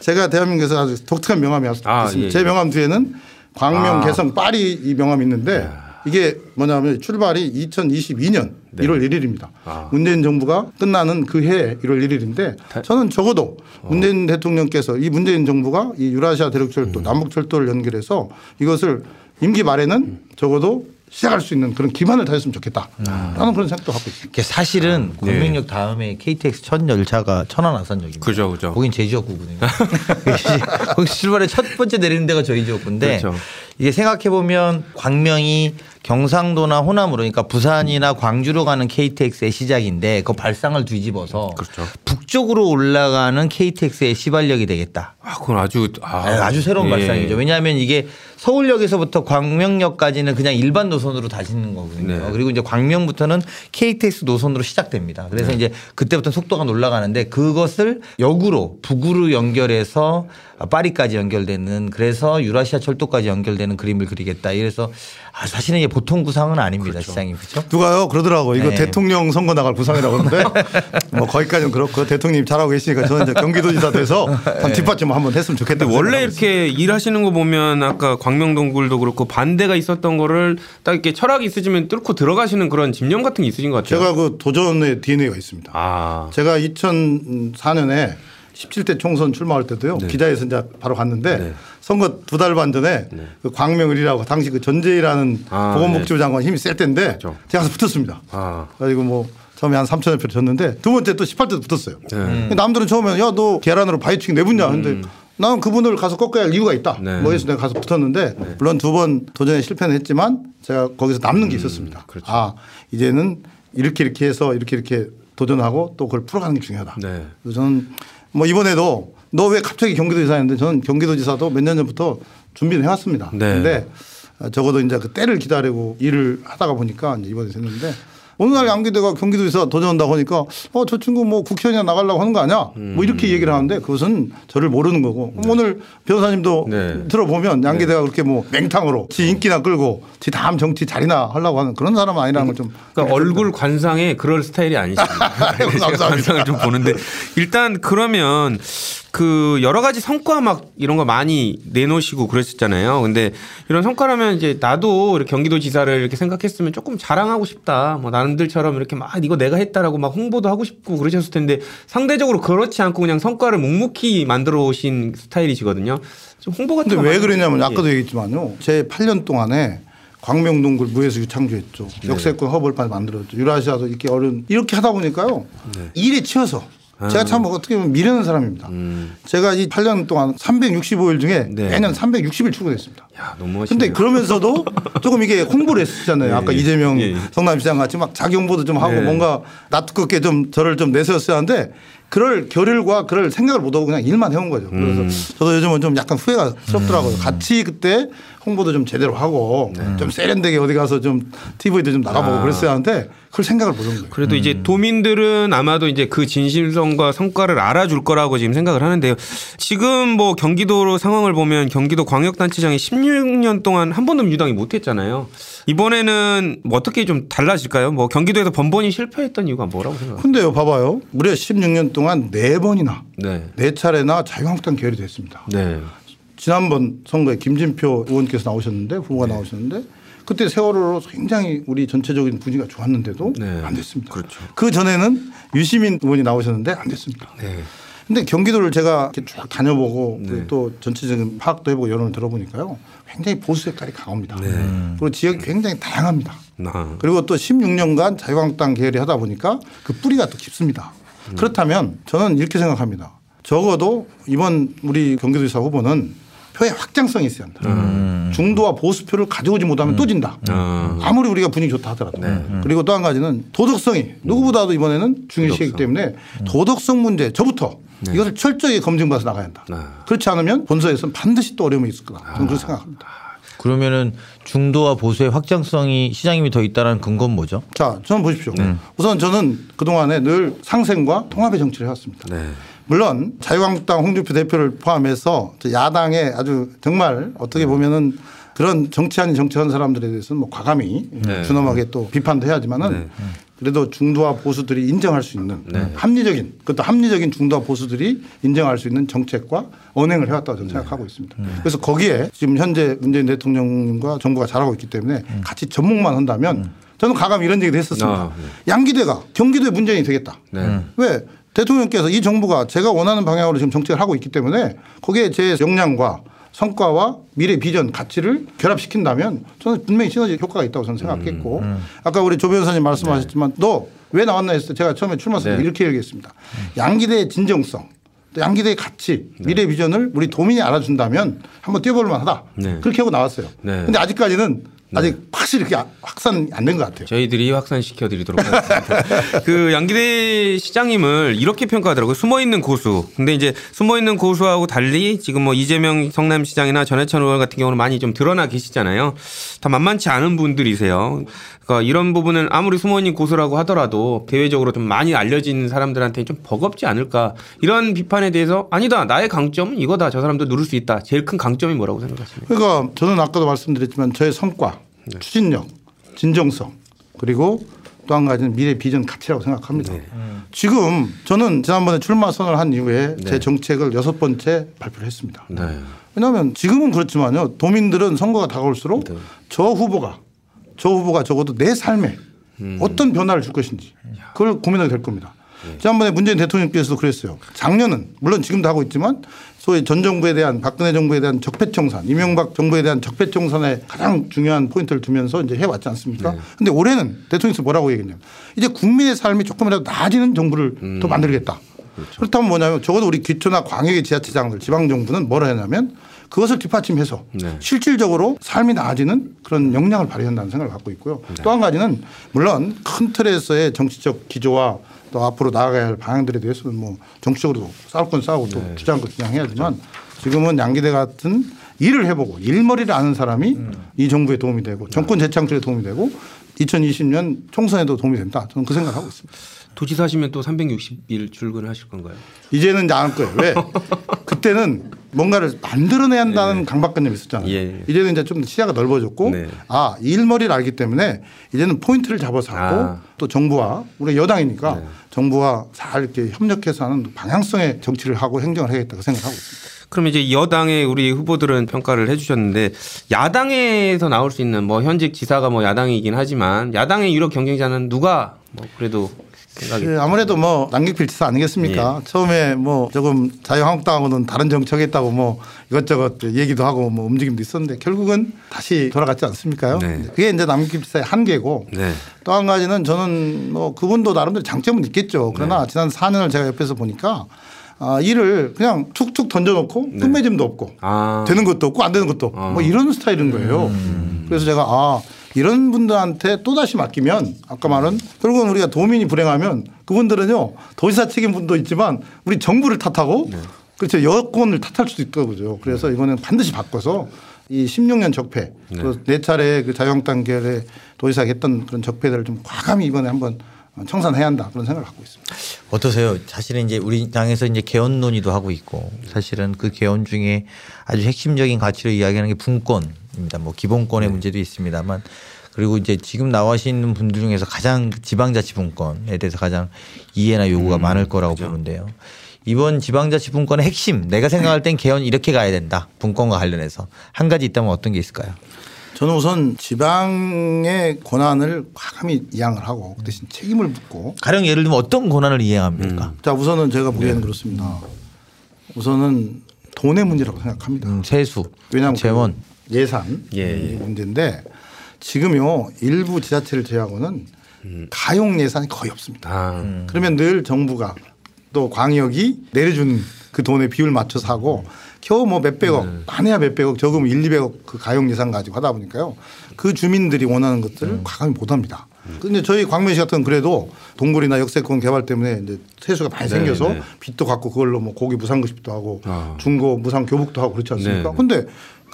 C: 제가 대한민국에서 아주 독특한 명함이 있습니다.
B: 아, 예,
C: 제
B: 예.
C: 명함 뒤에는 광명,
B: 아.
C: 개성, 파리 이 명함이 있는데 이게 뭐냐면 출발이 2022년
B: 네.
C: 1월 1일입니다.
B: 아.
C: 문재인 정부가 끝나는 그 해 1월 1일인데 저는 적어도
B: 어.
C: 문재인 대통령께서 이 문재인 정부가 이 유라시아 대륙철도
B: 음.
C: 남북철도를 연결해서 이것을 임기 말에는 적어도 시작할 수 있는 그런 기반을 다졌으면 좋겠다라는 그런 생각도 갖고 있습니다.
A: 이게 사실은
B: 네.
A: 광명역 다음에 KTX 첫 열차가 천안 아산역입니다.
B: 그죠, 그죠.
A: 거긴 제 지역구거든요. (laughs) 거기 출발에 첫 번째 내리는 데가 저희 지역구인데
B: 그렇죠.
A: 이게 생각해 보면 광명이 경상도나 호남으로 그러니까 부산이나 광주로 가는 KTX의 시작인데 그 발상을 뒤집어서
B: 그렇죠.
A: 북쪽으로 올라가는 KTX의 시발력이 되겠다.
B: 아, 그건 아주 아,
A: 아, 주 새로운
B: 예.
A: 발상이죠. 왜냐하면 이게 서울역에서부터 광명역까지는 그냥 일반 노선으로 다시는 거거든요.
B: 네.
A: 그리고 이제 광명부터는 KTX 노선으로 시작됩니다. 그래서
B: 네.
A: 이제 그때부터 속도가 올라가는데 그것을 역으로 북으로 연결해서 파리까지 연결되는 그래서 유라시아 철도까지 연결되는 그림을 그리겠다. 이래서 아, 사실은 이게 보통 구상은 아닙니다. 시장님 그렇죠?
C: 누가요 그러더라고 이거
A: 네.
C: 대통령 선거 나갈 구상이라고 하는데 (laughs) 뭐 거기까지는 그렇고 대통령님 잘하고 계시니까 저는 이제 경기도지사 돼서 한 뒷받침 한번 했으면 좋겠다.
B: 원래 이렇게 일하시는 거 보면 아까 광 명동굴도 그렇고 반대가 있었던 거를 딱 이렇게 철학이 있으시면 뚫고 들어가시는 그런 집념 같은 게 있으신 것 같아요.
C: 제가 그 도전의 DNA가 있습니다.
B: 아,
C: 제가 2004년에 17대 총선 출마할 때도요 기자에서 이제 바로 갔는데
B: 네.
C: 선거 두 달 반 전에 그 광명을이라고 당시 그 전재희라는
B: 아,
C: 보건복지부 장관 힘이 셀 때인데
B: 그렇죠.
C: 제가 가서 붙었습니다.
B: 아,
C: 그리고 뭐 처음에 한 3천여 표 졌는데 두 번째 또 18대도 붙었어요.
B: 네.
C: 남들은 처음에 야 너 계란으로 바이킹 내붙냐 근데 나는 그분을 가서 꺾어야 할 이유가 있다.
B: 네.
C: 뭐 해서 내가 가서 붙었는데 물론 두 번 도전에 실패는 했지만 제가 거기서 남는 게 있었습니다.
B: 그렇죠.
C: 아 이제는 이렇게 이렇게 해서 이렇게 이렇게 도전하고 또 그걸 풀어가는 게 중요하다.
B: 네.
C: 그래서 저는 뭐 이번에도 너 왜 갑자기 경기도지사였는데 저는 경기도지사도 몇 년 전부터 준비를 해왔습니다.
B: 네.
C: 근데 적어도 이제 그 때를 기다리고 일을 하다가 보니까 이제 이번에 됐는데 어느 날 양기대가 경기도지사 도전한다고 하니까 어 저 친구 뭐 국회의원 나가려고 하는 거 아니야? 뭐 이렇게 얘기를 하는데 그것은 저를 모르는 거고. 그럼 오늘 변호사님도
B: 네.
C: 들어보면 양기대가 그렇게 뭐 맹탕으로 지 인기나 끌고 지 다음 정치 자리나 하려고 하는 그런 사람은 아니라는 걸좀
B: 그러니까 얼굴 관상에 그럴 스타일이 (laughs)
C: 감사합니다.
B: 관상을 좀 보는데. 일단 그러면 그 여러 가지 성과 막 이런 거 많이 내놓으시고 그랬었잖아요. 근데 이런 성과라면 이제 나도 이렇게 경기도지사를 이렇게 생각했으면 조금 자랑하고 싶다. 뭐 남들처럼 이렇게 막 이거 내가 했다라고 막 홍보도 하고 싶고 그러셨을 텐데 상대적으로 그렇지 않고 그냥 성과를 묵묵히 만들어 오신 스타일이시거든요. 좀 홍보 같은
C: 근데 거왜 그러냐면
B: 예.
C: 아까도 얘기했지만요. 제 8년 동안에 광명동굴 무에서 유창조했죠.
B: 네.
C: 역세권 빨리 만들었죠. 유라시아도 이렇게 어려운 이렇게 하다 보니까요.
B: 네.
C: 일에 치여서
B: 아.
C: 제가 참 어떻게 보면 미련한 사람입니다. 제가 이 8년 동안 365일 중에
B: 음. 네.
C: 매년 360일 출근했습니다.
B: 야, 너무
C: 근데
B: 멋있네요.
C: 그러면서도 (laughs) 조금 이게 홍보를 했었잖아요.
B: 예,
C: 아까
B: 예.
C: 이재명
B: 예, 예.
C: 성남시장 같이 막 자기 홍보도 좀 하고
B: 예.
C: 뭔가 낯뜨겁게 좀 저를 좀 내세웠어야 하는데 그럴 결을과 그럴 생각을 못 하고 그냥 일만 해온 거죠. 그래서
B: 음.
C: 저도 요즘은 좀 약간 후회가 스럽더라고요. 같이 그때 홍보도 좀 제대로 하고 좀 세련되게 어디 가서 좀 TV도 좀 나가보고
B: 아.
C: 그랬어야 하는데 그걸 생각을 못한 거예요.
B: 그래도 이제 도민들은 아마도 이제 그 진실성과 성과를 알아줄 거라고 지금 생각을 하는데요. 지금 뭐 경기도 상황을 보면 경기도 광역단체장이 16년 동안 한 번도 민주당이 못했잖아요. 이번에는 뭐 어떻게 좀 달라질까요? 뭐 경기도에서 번번이 실패했던 이유가 뭐라고 생각하세요?
C: 근데요, 봐봐요. 무려 16년 동안 네 번이나
B: 네.
C: 네 차례나 자유한국당 계열이 됐습니다.
B: 네.
C: 지난번 선거에 김진표 의원께서 나오셨는데 후보가
B: 네.
C: 나오셨는데 그때 세월호로 굉장히 우리 전체적인 분위기가 좋았는데도
B: 네.
C: 안 됐습니다.
B: 그렇죠.
C: 그 전에는 유시민 의원이 나오셨는데 안 됐습니다.
B: 네.
C: 근데 경기도를 제가 이렇게 쭉 다녀보고
B: 네.
C: 또 전체적인 파악도 해보고 여론을 들어보니까요 굉장히 보수 색깔이 강합니다.
B: 네.
C: 그리고 지역이 굉장히 다양합니다.
B: 나.
C: 그리고 또 16년간 자유한국당 계열이 하다 보니까 그 뿌리가 또 깊습니다.
B: 음.
C: 그렇다면 저는 이렇게 생각합니다. 적어도 이번 우리 경기도지사 후보는 표의 확장성이 있어야 한다. 중도와 보수표를 가져오지 못하면 또 진다.
B: 음. 아.
C: 아무리 우리가 분위기 좋다 하더라도.
B: 네.
C: 그리고 또 한 가지는 도덕성이 누구보다도 이번에는 중요시하기
B: 도덕성.
C: 때문에 도덕성 문제 저부터 이것을 철저히 검증받아서 나가야 한다.
B: 네.
C: 그렇지 않으면 본서에서는 반드시 또 어려움이 있을 거다. 저는 그렇게 생각합니다.
A: 그러면은 중도와 보수의 확장성이 시장님이 더 있다는 근거는 뭐죠?
C: 자, 저는 보십시오.
B: 네.
C: 우선 저는 그동안에 늘 상생과 통합의 정치를 해왔습니다.
B: 네.
C: 물론 자유한국당 홍준표 대표를 포함해서 저 야당의 아주 정말 어떻게 보면은 그런 정치 아닌 정치하는 사람들에 대해서는 뭐 과감히
B: 네.
C: 준엄하게 또 비판도 해야지만은
B: 네.
C: 그래도 중도와 보수들이 인정할 수 있는
B: 네.
C: 합리적인 그것도 합리적인 중도와 보수들이 인정할 수 있는 정책과 언행을 해왔다고
B: 네.
C: 저는 생각하고 있습니다. 그래서 거기에 지금 현재 문재인 대통령과 정부가 잘하고 있기 때문에 같이 접목만 한다면 저는 가감히 이런 얘기도 했었습니다.
B: 아, 네.
C: 양기대가 경기도의 문재인이 되겠다.
B: 네.
C: 왜 대통령께서 이 정부가 제가 원하는 방향으로 지금 정책을 하고 있기 때문에 거기에 제 역량과 성과와 미래 비전 가치를 결합시킨다면 저는 분명히 시너지 효과가 있다고 저는 생각했고 아까 우리 조 변호사님 말씀하셨지만 너왜 나왔나 했을 때 제가 처음에 출마했을 때
B: 네.
C: 이렇게 얘기했습니다. 양기대의 진정성 또 양기대의 가치 미래 비전을 우리 도민이 알아준다면 한번 뛰어볼 만하다.
B: 네.
C: 그렇게 하고 나왔어요.
B: 네.
C: 근데 아직까지는 아직 확실히 이렇게 확산이 안된 것 같아요.
B: 저희들이 확산시켜 드리도록 하겠습니다. (laughs) 그 양기대 시장님을 이렇게 평가하더라고요. 숨어 있는 고수. 근데 이제 숨어 있는 고수하고 달리 지금 뭐 이재명 성남시장이나 전해찬 의원 같은 경우는 많이 좀 드러나 계시잖아요. 다 만만치 않은 분들이세요. 그러니까 이런 부분은 아무리 숨어 있는 고수라고 하더라도 대외적으로 좀 많이 알려진 사람들한테 좀 버겁지 않을까. 이런 비판에 대해서 아니다. 나의 강점은 이거다. 저 사람도 누를 수 있다. 제일 큰 강점이 뭐라고 생각하십니까?
C: 그러니까 저는 아까도 말씀드렸지만 저의 성과,
B: 네.
C: 추진력, 진정성 그리고 또 한 가지는 미래 비전 가치라고 생각합니다.
B: 네.
C: 지금 저는 지난번에 출마 선언을 한 이후에
B: 네.
C: 제 정책을 여섯 번째 발표를 했습니다.
B: 네.
C: 왜냐하면 지금은 그렇지만요. 도민들은 선거가 다가올수록
B: 네.
C: 저 후보가 저 후보가 적어도 내 삶에
B: 음.
C: 어떤 변화를 줄 것인지 그걸 고민하게 될 겁니다.
B: 네.
C: 지난번에 문재인 대통령께서도 그랬어요. 작년은 물론 지금도 하고 있지만 소위 전 정부에 대한 박근혜 정부에 대한 적폐청산, 이명박 정부에 대한 적폐청산에 가장 중요한 포인트를 두면서 이제 해왔지 않습니까?
B: 네.
C: 근데 올해는 대통령께서 뭐라고 얘기했냐면 이제 국민의 삶이 조금이라도 나아지는 정부를
B: 음.
C: 더 만들겠다.
B: 그렇죠.
C: 그렇다면 뭐냐면 적어도 우리 기초나 광역의 지자체장들 지방 정부는 뭐라 했냐면 그것을 뒷받침해서
B: 네.
C: 실질적으로 삶이 나아지는 그런 역량을 발휘한다는 생각을 갖고 있고요.
B: 네.
C: 또한 가지는 물론 큰 틀에서의 정치적 기조와 또 앞으로 나아가야 할 방향들에 대해서는 뭐 정치적으로 싸울 건 싸우고 또
B: 네.
C: 주장할 건 주장해야지만 지금은 양기대 같은 일을 해보고 일머리를 아는 사람이
B: 음.
C: 이 정부에 도움이 되고 정권 재창출에 도움이 되고 2020년 총선에도 도움이 된다. 저는 그 생각을 하고 있습니다.
B: 도지사 하시면 또 360일 출근하실 건가요?
C: 이제는 이제 안할 거예요. 왜? (laughs) 그때는 뭔가를 만들어내야 한다는 강박관념이 있었잖아요.
B: 예.
C: 이제는 이제 좀 시야가 넓어졌고
B: 네.
C: 아, 이 일머리를 알기 때문에 이제는 포인트를 잡아서 하고
B: 아.
C: 또 정부와 우리 여당이니까
B: 네.
C: 정부와 잘 이렇게 협력해서 하는 방향성의 정치를 하고 행정을 해야겠다고 생각하고 있습니다.
B: 그럼 이제 여당의 우리 후보들은 평가를 해주셨는데 야당에서 나올 수 있는 뭐 현직 지사가 뭐 야당이긴 하지만 야당의 유력 경쟁자는 누가 뭐 그래도 생각이
C: 그 아무래도 뭐 남경필 지사 아니겠습니까?
B: 예.
C: 처음에 뭐 조금 자유한국당하고는 다른 정책했다고 뭐 이것저것 얘기도 하고 뭐 움직임도 있었는데 결국은 다시 돌아갔지 않습니까요?
B: 네.
C: 그게 이제 남경필 지사의 한계고
B: 네.
C: 또한 가지는 저는 뭐 그분도 나름대로 장점은 있겠죠. 그러나
B: 네.
C: 지난 4년을 제가 옆에서 보니까 아, 일을 그냥 툭툭 던져놓고
B: 네.
C: 끝맺음도 없고
B: 아.
C: 되는 것도 없고 안 되는 것도 없고
B: 어.
C: 뭐 이런 스타일인 거예요. 그래서 제가 아 이런 분들한테 또 다시 맡기면 아까 말한 결국은 우리가 도민이 불행하면 그분들은요 도지사 책임 분도 있지만 우리 정부를 탓하고 그렇죠 여권을 탓할 수도 있다고죠. 그래서 이거는 반드시 바꿔서 이 16년 적폐 그네 차례 그 자유한국당 계열의 도지사가 했던 그런 적폐들을 좀 과감히 이번에 한번 청산해야 한다 그런 생각을 갖고 있습니다.
A: 어떠세요? 사실은 이제 우리 당에서 이제 개헌 논의도 하고 있고 사실은 그 개헌 중에 아주 핵심적인 가치로 이야기하는 게 분권입니다. 뭐 기본권의 문제도 있습니다만 그리고 이제 지금 나와있는 분들 중에서 가장 지방자치분권에 대해서 가장 이해나 요구가 많을 거라고 보는데요. 이번 지방자치분권의 핵심 내가 생각할 땐 개헌 이렇게 가야 된다. 분권과 관련해서 한 가지 있다면 어떤 게 있을까요?
C: 저는 우선 지방의 권한을 과감히 이양을 하고 그 대신 책임을 묻고
A: 가령 예를 들면 어떤 권한을 이행합니까?
C: 자 우선은 제가 보기에는 그렇습니다. 우선은 돈의 문제라고 생각합니다.
A: 음, 세수,
C: 왜냐하면
A: 재원.
C: 그 예산
B: 예, 예.
C: 문제인데 지금요 일부 지자체를 제외하고는 가용 예산이 거의 없습니다.
B: 아,
C: 그러면 늘 정부가 또 광역이 내려주는 그 돈의 비율 맞춰서 하고 겨우 뭐 몇백억 많아야 몇백억 적으면 1, 200억 그 가용 예산 가지고 하다 보니까요 그 주민들이 원하는 것들을 과감히 못 합니다. 근데 저희 광명시 같은 건 그래도 동굴이나 역세권 개발 때문에 이제 세수가 많이
B: 네,
C: 생겨서
B: 네.
C: 빚도 갖고 그걸로 뭐 고기 무상급식도 하고
B: 아.
C: 중고 무상 교복도 하고 그렇지 않습니까?
B: 네.
C: 근데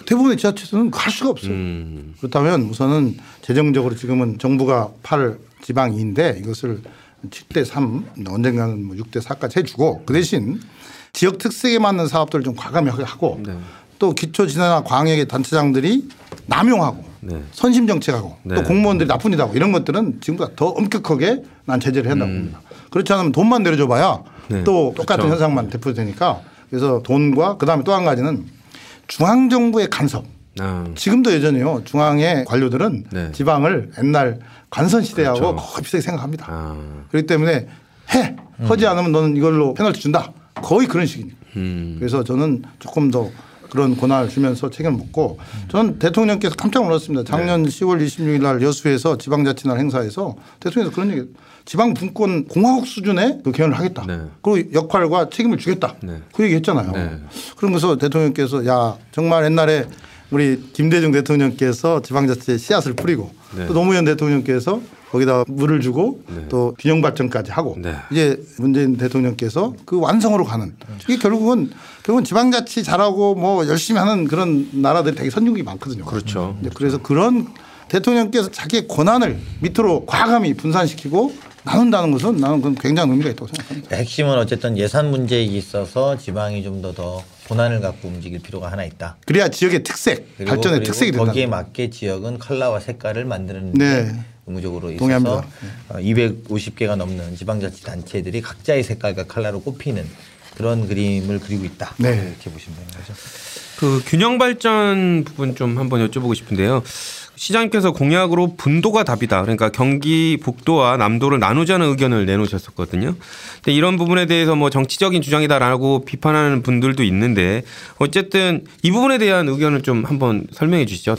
C: 대부분의 지자체에서는 할 수가 없어요.
B: 음,
C: 그렇다면 우선은 재정적으로 지금은 정부가 팔 지방인데 이것을 7대 3 언젠가는 뭐 6대 4까지 해주고 그 대신 지역 특색에 맞는 사업들을 좀 과감히 하고
B: 네.
C: 또 기초지대나 광역의 단체장들이 남용하고
B: 네.
C: 선심 정책하고
B: 네.
C: 또 공무원들이 나쁜 짓하고 이런 것들은 지금보다 더 엄격하게 난 제재를 한다고 봅니다. 그렇지 않으면 돈만 내려줘봐야
B: 음. 네.
C: 또 똑같은
B: 그렇죠.
C: 현상만 대표되니까 그래서 돈과 그다음에 또 한 가지는 중앙정부의 간섭
B: 아,
C: 지금도 여전히요 중앙의 관료들은
B: 네.
C: 지방을 옛날 관선 시대하고
B: 그렇죠.
C: 거의 비슷하게 생각합니다.
B: 아,
C: 그렇기 때문에 해 하지 않으면 너는 이걸로 페널티 준다. 거의 그런 식입니다.
B: 음,
C: 그래서 저는 조금 더 그런 권한을 주면서 책임을 묻고 저는 대통령께서 깜짝 놀랐습니다. 작년 10월 26일 날 여수에서 지방자치날 행사에서 대통령께서 그런 얘기 지방 분권 공화국 수준의 그 개헌을 하겠다.
B: 네.
C: 그리고 역할과 책임을 주겠다.
B: 네.
C: 그 얘기 했잖아요.
B: 네.
C: 그러면서 대통령께서 야 정말 옛날에 우리 김대중 대통령께서 지방자치에 씨앗을 뿌리고
B: 네.
C: 또 노무현 대통령께서 거기다 물을 주고 또 균형 발전까지 하고
B: 네.
C: 이제 문재인 대통령께서 그 완성으로 가는 이게 결국은 결국은 지방자치 잘하고 뭐 열심히 하는 그런 나라들이 되게 선진국이 많거든요.
B: 그렇죠.
C: 이제 그래서 그런 대통령께서 자기의 권한을 밑으로 과감히 분산시키고 나눈다는 것은 나는 그건 굉장한 의미가 있다고 생각합니다.
A: 핵심은 어쨌든 예산 문제에 있어서 지방이 좀 더더 권한을 갖고 움직일 필요가 하나 있다.
C: 그래야 지역의 특색, 발전의
A: 그리고
C: 특색이 된다.
A: 거기에 맞게 지역은 컬러와 색깔을 만드는
C: 네.
A: 데 의무적으로 있어서
C: 동의합니다.
A: 250개가 넘는 지방자치 단체들이 각자의 색깔과 컬러로 꼽히는 그런 그림을 그리고 있다.
C: 네.
A: 이렇게 보시면 되는 거죠.
B: 그 균형 발전 부분 좀 한번 여쭤보고 싶은데요. 시장님께서 공약으로 분도가 답이다. 그러니까 경기 북도와 남도를 나누자는 의견을 내놓으셨었거든요. 근데 이런 부분에 대해서 뭐 정치적인 주장이다라고 비판하는 분들도 있는데 어쨌든 이 부분에 대한 의견을 좀 한번 설명해 주시죠.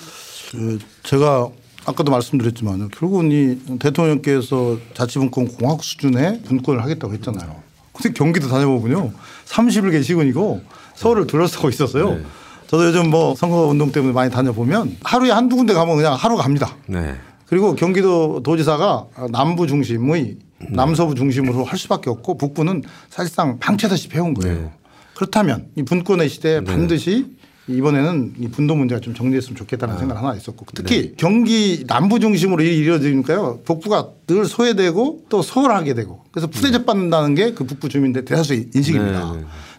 C: 그 제가 아까도 말씀드렸지만 결국은 이 대통령께서 자치분권 공학 수준의 분권을 하겠다고 했잖아요. 근데 경기도 다녀보면요. 30일 계시군이고 서울을 둘러싸고 있었어요.
B: 네.
C: 저도 요즘 뭐 선거 운동 때문에 많이 다녀보면 하루에 한두 군데 가면 그냥 하루 갑니다.
B: 네.
C: 그리고 경기도 도지사가 남부 중심의 남서부 중심으로 할 수밖에 없고 북부는 사실상 방치하다시피 해온 거예요.
B: 네.
C: 그렇다면 이 분권의 시대에 반드시 이번에는 이 분도 문제가 좀 정리됐으면 좋겠다는 생각 하나 있었고 특히 경기 남부 중심으로 이루어지니까요 북부가 늘 소외되고 또 소홀하게 되고 그래서 푸대접 받는다는 게 그 북부 주민들 대다수 인식입니다.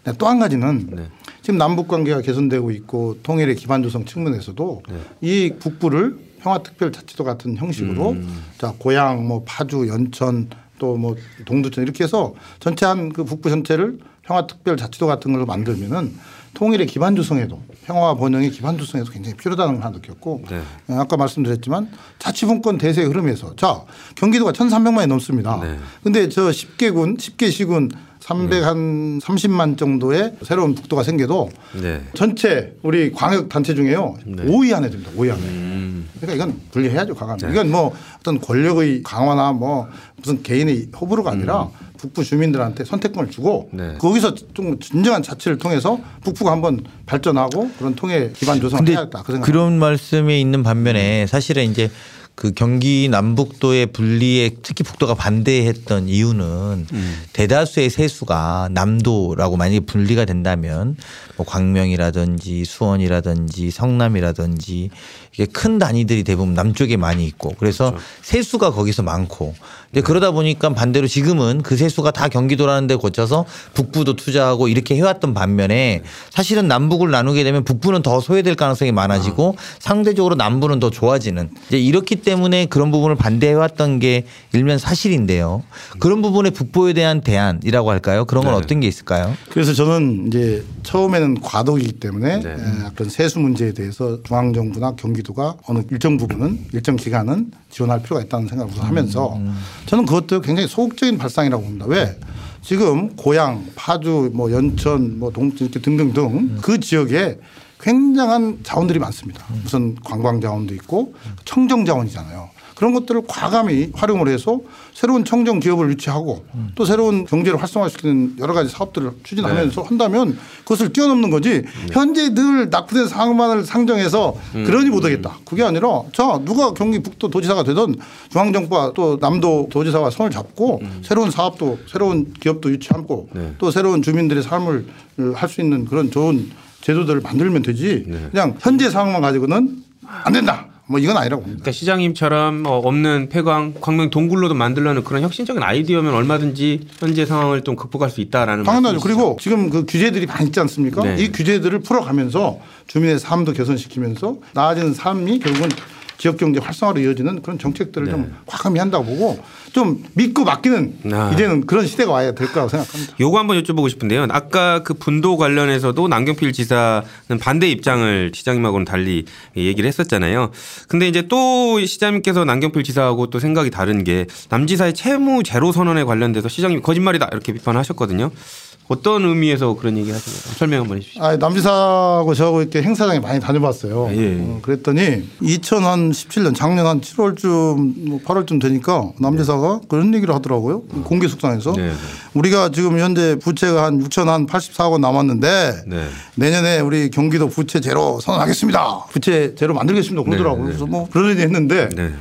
B: 네,
C: 또한 가지는
B: 네.
C: 지금 남북 관계가 개선되고 있고 통일의 기반 조성 측면에서도
B: 네.
C: 이 북부를 평화특별자치도 같은 형식으로
B: 음.
C: 자 고향 뭐 파주 연천 또 뭐 동두천 이렇게 해서 전체 한 그 북부 전체를 평화특별자치도 같은 걸로 만들면은 통일의 기반 조성에도 평화와 번영의 기반 조성에도 굉장히 필요하다는 걸 하나 느꼈고
B: 네.
C: 아까 말씀드렸지만 자치분권 대세 흐름에서 자 경기도가 1,300만이 넘습니다.
B: 네.
C: 근데 저 10개 군 10개 시군 300한 30만 정도의 새로운 북도가 생겨도
B: 네.
C: 전체 우리 광역 단체 중에요
B: 네.
C: 5위 안에 듭니다. 5위 안에.
B: 음.
C: 그러니까 이건 분리해야죠. 과감히.
B: 네.
C: 이건 뭐 어떤 권력의 강화나 뭐 무슨 개인의 호불호가 아니라
B: 음.
C: 북부 주민들한테 선택권을 주고
B: 네.
C: 거기서 좀 진정한 자치를 통해서 북부가 한번 발전하고 그런 통일 기반 조성을
A: 근데
C: 해야 겠다. 그.
A: 그런 말씀이 있는 반면에 사실은 이제 그 경기 남북도의 분리에 특히 북도가 반대했던 이유는 대다수의 세수가 남도라고 만약에 분리가 된다면 뭐 광명이라든지 수원이라든지 성남이라든지 이게 큰 단위들이 대부분 남쪽에 많이 있고 그래서 세수가 거기서 많고 근데 그러다 보니까 반대로 지금은 그 세수가 다 경기도라는 데 거쳐서 북부도 투자하고 이렇게 해왔던 반면에 사실은 남북을 나누게 되면 북부는 더 소외될 가능성이 많아지고 상대적으로 남부는 더 좋아지는 이제 이렇기 때문에 그런 부분을 반대해왔던 게 일면 사실인데요. 그런 부분에 북부에 대한 대안이라고 할까요? 그런 건 어떤 게 있을까요?
C: 그래서 저는 이제 처음에는 과도기이기 때문에
B: 네.
C: 에, 그런 세수 문제에 대해서 중앙정부나 경기도가 어느 일정 부분은 일정 기간은 지원할 필요가 있다는 생각을 우선 하면서 저는 그것도 굉장히 소극적인 발상이라고 봅니다. 왜? 지금 고양, 파주, 뭐 연천, 뭐 동천 이렇게 등등등 그 지역에 굉장한 자원들이 많습니다. 무슨 관광 자원도 있고 청정 자원이잖아요. 그런 것들을 과감히 활용을 해서 새로운 청정 기업을 유치하고 또 새로운 경제를 활성화시키는 여러 가지 사업들을 추진하면서 한다면 그것을 뛰어넘는 거지 현재 늘 낙후된 상황만을 상정해서 그러니 못하겠다. 그게 아니라 자 누가 경기 북도 도지사가 되든 중앙정부와 또 남도 도지사와 손을 잡고 새로운 사업도 새로운 기업도 유치하고 또 새로운 주민들의 삶을 할 수 있는 그런 좋은 제도들을 만들면 되지. 그냥 현재 상황만 가지고는 안 된다. 뭐 이건 아니라고 봅니다.
B: 그러니까 시장님처럼 어, 없는 폐광, 광명 동굴로도 만들려는 그런 혁신적인 아이디어면 얼마든지 현재 상황을 좀 극복할 수 있다라는
C: 당연하죠.
B: 말씀이시죠?
C: 그리고 지금 그 규제들이 많이 있지 않습니까?
B: 네.
C: 이 규제들을 풀어가면서 주민의 삶도 개선시키면서 나아지는 삶이 결국은 지역 경제 활성화로 이어지는 그런 정책들을 좀 과감히 한다고 보고 좀 믿고 맡기는
B: 네. 아.
C: 이제는 그런 시대가 와야 될 거라고 생각합니다.
B: 요거 한번 여쭤보고 싶은데요. 아까 그 분도 관련해서도 남경필 지사는 반대 입장을 시장님하고는 달리 얘기를 했었잖아요. 근데 이제 또 시장님께서 남경필 지사하고 또 생각이 다른 게 남지사의 채무 제로 선언에 관련돼서 시장님이 거짓말이다 이렇게 비판하셨거든요. 어떤 의미에서 그런 얘기 하시나요? 설명 한번 해주시죠.
C: 아, 남지사하고 저하고 이렇게 행사장에 많이 다녀봤어요.
B: 아, 예.
C: 어, 그랬더니 2017년 작년 한 7월쯤 뭐 8월쯤 되니까 남지사가 그런 얘기를 하더라고요. 공개 숙상에서
B: 네, 네.
C: 우리가 지금 현재 부채가 한 6천 한 84억 원 남았는데
B: 네.
C: 내년에 우리 경기도 부채 제로 선언하겠습니다. 부채 제로 만들겠습니다. 그러더라고요.
B: 네, 네.
C: 그래서 뭐 그런 얘기 했는데
B: 네.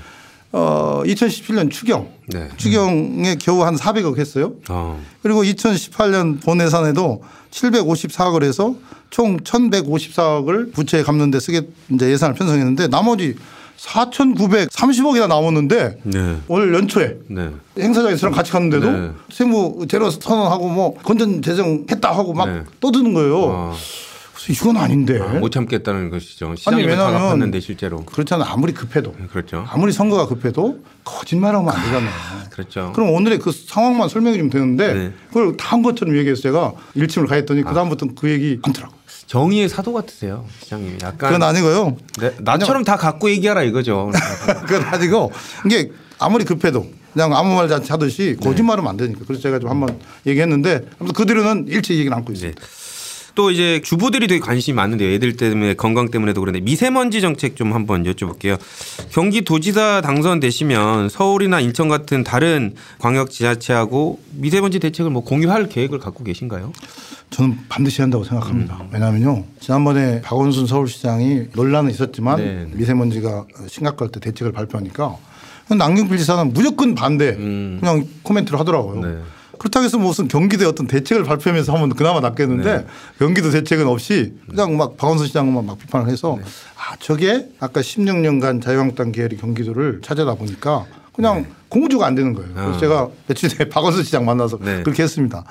C: 어, 2017년 추경
B: 네.
C: 추경에 겨우 한 400억 했어요.
B: 어.
C: 그리고 2018년 본 예산에도 754억을 해서 총 1,154억을 부채 갚는 데 쓰게 이제 예산을 편성했는데 나머지 4,930억이나 남았는데
B: 네.
C: 올 연초에
B: 네.
C: 행사장에 저랑 같이 갔는데도
B: 네.
C: 세무 제로 선언하고 뭐 건전 재정 했다 하고 막
B: 네.
C: 떠드는 거예요.
B: 어.
C: 그래서 이건 아닌데.
B: 아, 못 참겠다는 것이죠. 시장님이 다
C: 왜냐면
B: 갚았는데 실제로.
C: 그렇잖아. 아무리 급해도
B: 그렇죠.
C: 아무리 선거가 급해도 거짓말하면 안 되잖아요.
B: 그렇죠.
C: 그럼 오늘의 그 상황만 설명해 주면 되는데
B: 네.
C: 그걸 다 한 것처럼 얘기해서 제가 일침을 가했더니 그 다음부터는 그 얘기 않더라고.
B: 정의의 사도 같으세요, 시장님이. 약간
C: 그건 아니고요.
B: 네, 나처럼 다 갖고 얘기하라 이거죠. (laughs)
C: 그건 아니고 이게 아무리 급해도 그냥 아무 말 하듯이 거짓말하면 안 되니까. 그래서 제가 좀 한번 얘기했는데 아무튼 그들은 일체 얘기를 안고 있습니다.
B: 또 이제 주부들이 되게 관심이 많은데요. 애들 때문에 건강 때문에도 그런데 미세먼지 정책 좀 한번 여쭤볼게요. 경기도지사 당선되시면 서울이나 인천 같은 다른 광역 지자체하고 미세먼지 대책을 뭐 공유할 계획을 갖고 계신가요?
C: 저는 반드시 한다고 생각합니다.
B: 음.
C: 왜냐하면요. 지난번에 박원순 서울시장이 논란은 있었지만
B: 네, 네.
C: 미세먼지가 심각할 때 대책을 발표하니까 남경필 지사는 무조건 반대
B: 음.
C: 그냥 코멘트를 하더라고요.
B: 네.
C: 그렇다고 해서 무슨 경기도의 어떤 대책을 발표하면서 하면 그나마 낫겠는데
B: 네.
C: 경기도 대책은 없이 그냥 막 박원순 시장만 막 비판을 해서
B: 네.
C: 아 저게 아까 16년간 자유한국당 계열이 경기도를 찾아다 보니까 그냥 공주가 안 되는 거예요. 그래서
B: 네. 아.
C: 제가 며칠 전에 (laughs) 박원순 시장 만나서
B: 네.
C: 그렇게 했습니다.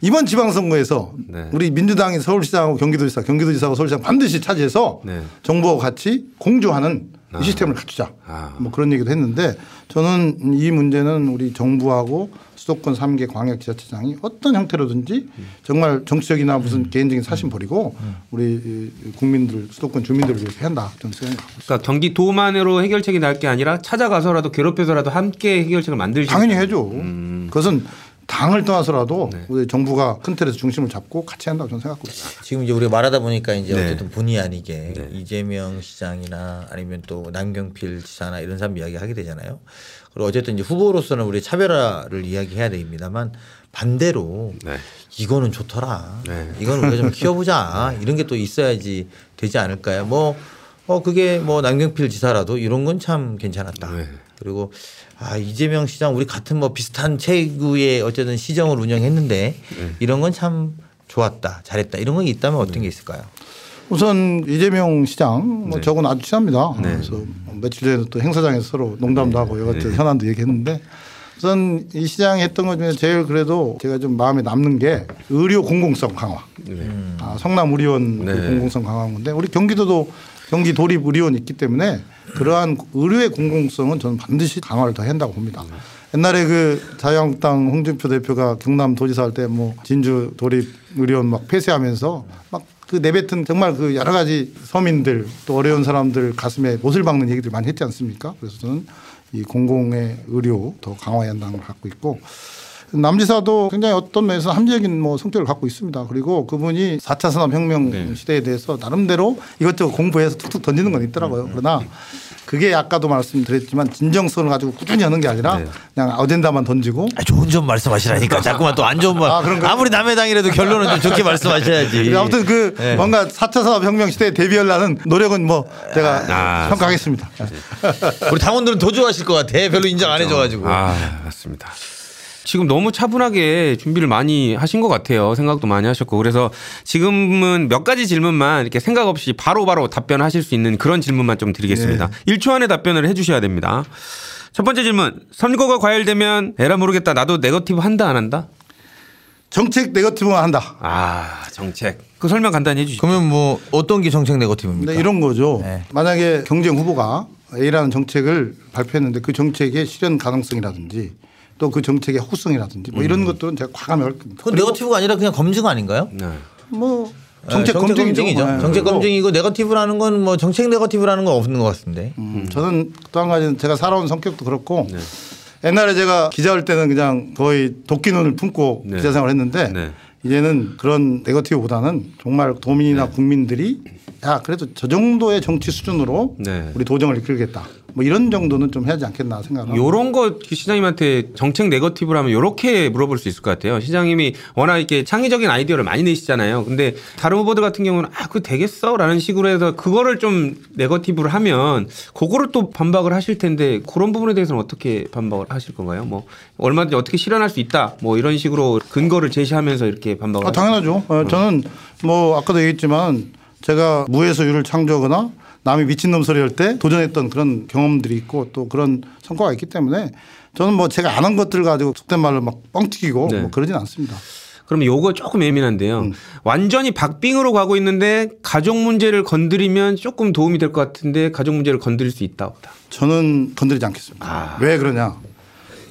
C: 이번 지방선거에서
B: 네.
C: 우리 민주당이 서울시장하고 경기도지사, 경기도지사하고 서울시장 반드시 차지해서
B: 네.
C: 정부와 같이 공조하는 이 시스템을 갖추자.
B: 아.
C: 뭐 그런 얘기도 했는데 저는 이 문제는 우리 정부하고 수도권 3개 광역지자체장이 어떤 형태로든지 정말 정치적이나 무슨
B: 음.
C: 개인적인 사심 버리고 우리 이 국민들 수도권 주민들을 위해서 한다 저는 생각합니다.
B: 그러니까 경기도만으로 해결책이 날 게 아니라 찾아가서라도 괴롭혀서라도 함께 해결책을 만들시
C: 당연히 해줘.
B: 음.
C: 그것은 당을 떠나서라도
B: 네.
C: 우리 정부가 큰 틀에서 중심을 잡고 같이 한다고 저는 생각하고 있습니다.
A: 지금 이제 우리가 말하다 보니까 이제
B: 네.
A: 어쨌든 본의 아니게
B: 네.
A: 이재명 시장이나 아니면 또 남경필 지사나 이런 사람 이야기 하게 되잖아요. 그리고 어쨌든 이제 후보로서는 우리 차별화를 이야기해야 됩니다만 반대로
B: 네.
A: 이거는 좋더라.
B: 네.
A: 이건 우리가 좀 (laughs) 키워보자. 이런 게 또 있어야지 되지 않을까요? 뭐 어 그게 뭐 남경필 지사라도 이런 건 참 괜찮았다.
B: 네.
A: 그리고 아 이재명 시장 우리 같은 뭐 비슷한 체구의 어쨌든 시정을 운영했는데
B: 네.
A: 이런 건 참 좋았다, 잘했다 이런 건 있다면 어떤 게 있을까요?
C: 우선 이재명 시장 뭐
B: 네.
C: 저건 아주 친합니다.
B: 네.
C: 그래서 며칠 전에 또 행사장에서 서로 농담도 하고 여러 가지 현안도 얘기했는데 우선 이 시장이 했던 것 중에 제일 그래도 제가 좀 마음에 남는 게 의료 공공성 강화. 아, 성남 의료원 그
B: 네.
C: 공공성 강화한 건데 우리 경기도도 경기 도립 의료원이 있기 때문에 그러한 의료의 공공성은 저는 반드시 강화를 더 한다고 봅니다. 옛날에 그 자유한국당 홍준표 대표가 경남 도지사 할 때 뭐 진주 도립 의료원 막 폐쇄하면서 막 그 내뱉은 정말 그 여러 가지 서민들 또 어려운 사람들 가슴에 못을 박는 얘기들 많이 했지 않습니까? 그래서 저는 이 공공의 의료 더 강화해야 한다는 걸 갖고 있고 남지사도 굉장히 어떤 면에서 합리적인 뭐 성격을 갖고 있습니다. 그리고 그분이 4차 산업혁명 시대에 대해서 나름대로 이것저것 공부해서 툭툭 던지는 건 있더라고요. 그러나 그게 아까도 말씀드렸지만 진정성을 가지고 꾸준히 하는 게 아니라 그냥 어젠다만 던지고
A: 아, 좋은 점 말씀하시라니까 (laughs) 자꾸만 또 안 좋은 말.
C: 아, 그런가요?
A: 아무리 남의 당이라도 결론은 좀 좋게 말씀하셔야지.
C: 아무튼 그
A: 네.
C: 뭔가 4차 산업혁명 시대에 대비하려는 노력은 뭐 제가
B: 아,
C: 평가하겠습니다.
A: 우리 당원들은 더 좋아하실 것 같아. 별로 인정 안 해줘가지고.
B: 아, 맞습니다. 지금 너무 차분하게 준비를 많이 하신 것 같아요. 생각도 많이 하셨고. 그래서 지금은 몇 가지 질문만 이렇게 생각 없이 바로바로 답변하실 수 있는 그런 질문만 좀 드리겠습니다. 1초 안에 답변을 해 주셔야 됩니다. 첫 번째 질문. 선거가 과열되면 에라 모르겠다. 나도 네거티브 한다 안 한다?
C: 정책 네거티브만 한다.
B: 아, 정책. 그 설명 간단히 해 주시죠.
A: 그러면 뭐 어떤 게 정책 네거티브입니까?
C: 근데 이런 거죠.
A: 네.
C: 만약에 경쟁 후보가 A라는 정책을 발표했는데 그 정책의 실현 가능성이라든지 또 그 정책의 실효성이라든지 뭐 이런 것들은 제가 과감히 할 겁니다.
A: 그건 네거티브가 아니라 그냥 검증 아닌가요?
B: 네.
C: 뭐
A: 네,
C: 정책 검증이죠.
A: 검증이죠.
C: 네.
A: 정책 검증이고 네거티브라는 건 뭐 정책 네거티브라는 건 없는 것 같은데.
C: 음, 저는 또 한 가지는 제가 살아온 성격도 그렇고
B: 네.
C: 옛날에 제가 기자할 때는 그냥 거의 도끼 눈을 품고
B: 네.
C: 기자 생활을 했는데
B: 네.
C: 이제는 그런 네거티브보다는 정말 도민이나 국민들이 야 그래도 저 정도의 정치 수준으로
B: 네.
C: 우리 도정을 이끌겠다. 뭐 이런 정도는 좀 해야지 않겠나 생각합니다.
B: 요런 거 시장님한테 정책 네거티브라면 요렇게 물어볼 수 있을 것 같아요. 시장님이 워낙 이렇게 창의적인 아이디어를 많이 내시잖아요. 근데 다른 후보들 같은 경우는 아, 그거 되겠어? 라는 식으로 해서 그거를 좀 네거티브를 하면 그거를 또 반박을 하실 텐데 그런 부분에 대해서는 어떻게 반박을 하실 건가요? 뭐 얼마든지 어떻게 실현할 수 있다. 뭐 이런 식으로 근거를 제시하면서 이렇게 반박을
C: 아, 당연하죠. 어, 저는 뭐 아까도 얘기했지만 제가 무에서 유를 창조하거나 남이 미친놈 소리 할 때 도전했던 그런 경험들이 있고 또 그런 성과가 있기 때문에 저는 뭐 제가 안 한 것들 가지고 속된 말로 막 뻥튀기고
B: 네.
C: 뭐 그러진 않습니다.
B: 그러면 요거 조금 예민한데요.
C: 음.
B: 완전히 박빙으로 가고 있는데 가족 문제를 건드리면 조금 도움이 될 것 같은데 가족 문제를 건드릴 수 있다 없다.
C: 저는 건드리지 않겠습니다.
B: 아.
C: 왜 그러냐?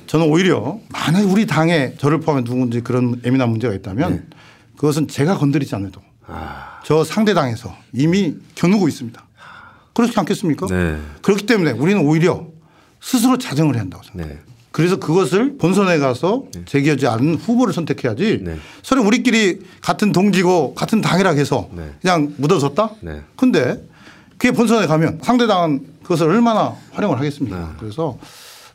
C: 저는 오히려 만약에 우리 당에 저를 포함해 누군지 그런 예민한 문제가 있다면
B: 네.
C: 그것은 제가 건드리지 않아도
B: 아.
C: 저 상대 당에서 이미 겨누고 있습니다. 그렇지 않겠습니까?
B: 네.
C: 그렇기 때문에 우리는 오히려 스스로 자정을 해야 한다고 생각해요.
B: 네.
C: 그래서 그것을 본선에 가서 제기하지 않은 후보를 선택해야지
B: 네.
C: 서로 우리끼리 같은 동지고 같은 당이라 해서
B: 네.
C: 그냥 묻어섰다?
B: 네.
C: 근데 그게 본선에 가면 상대당은 그것을 얼마나 활용을 하겠습니까?
B: 네.
C: 그래서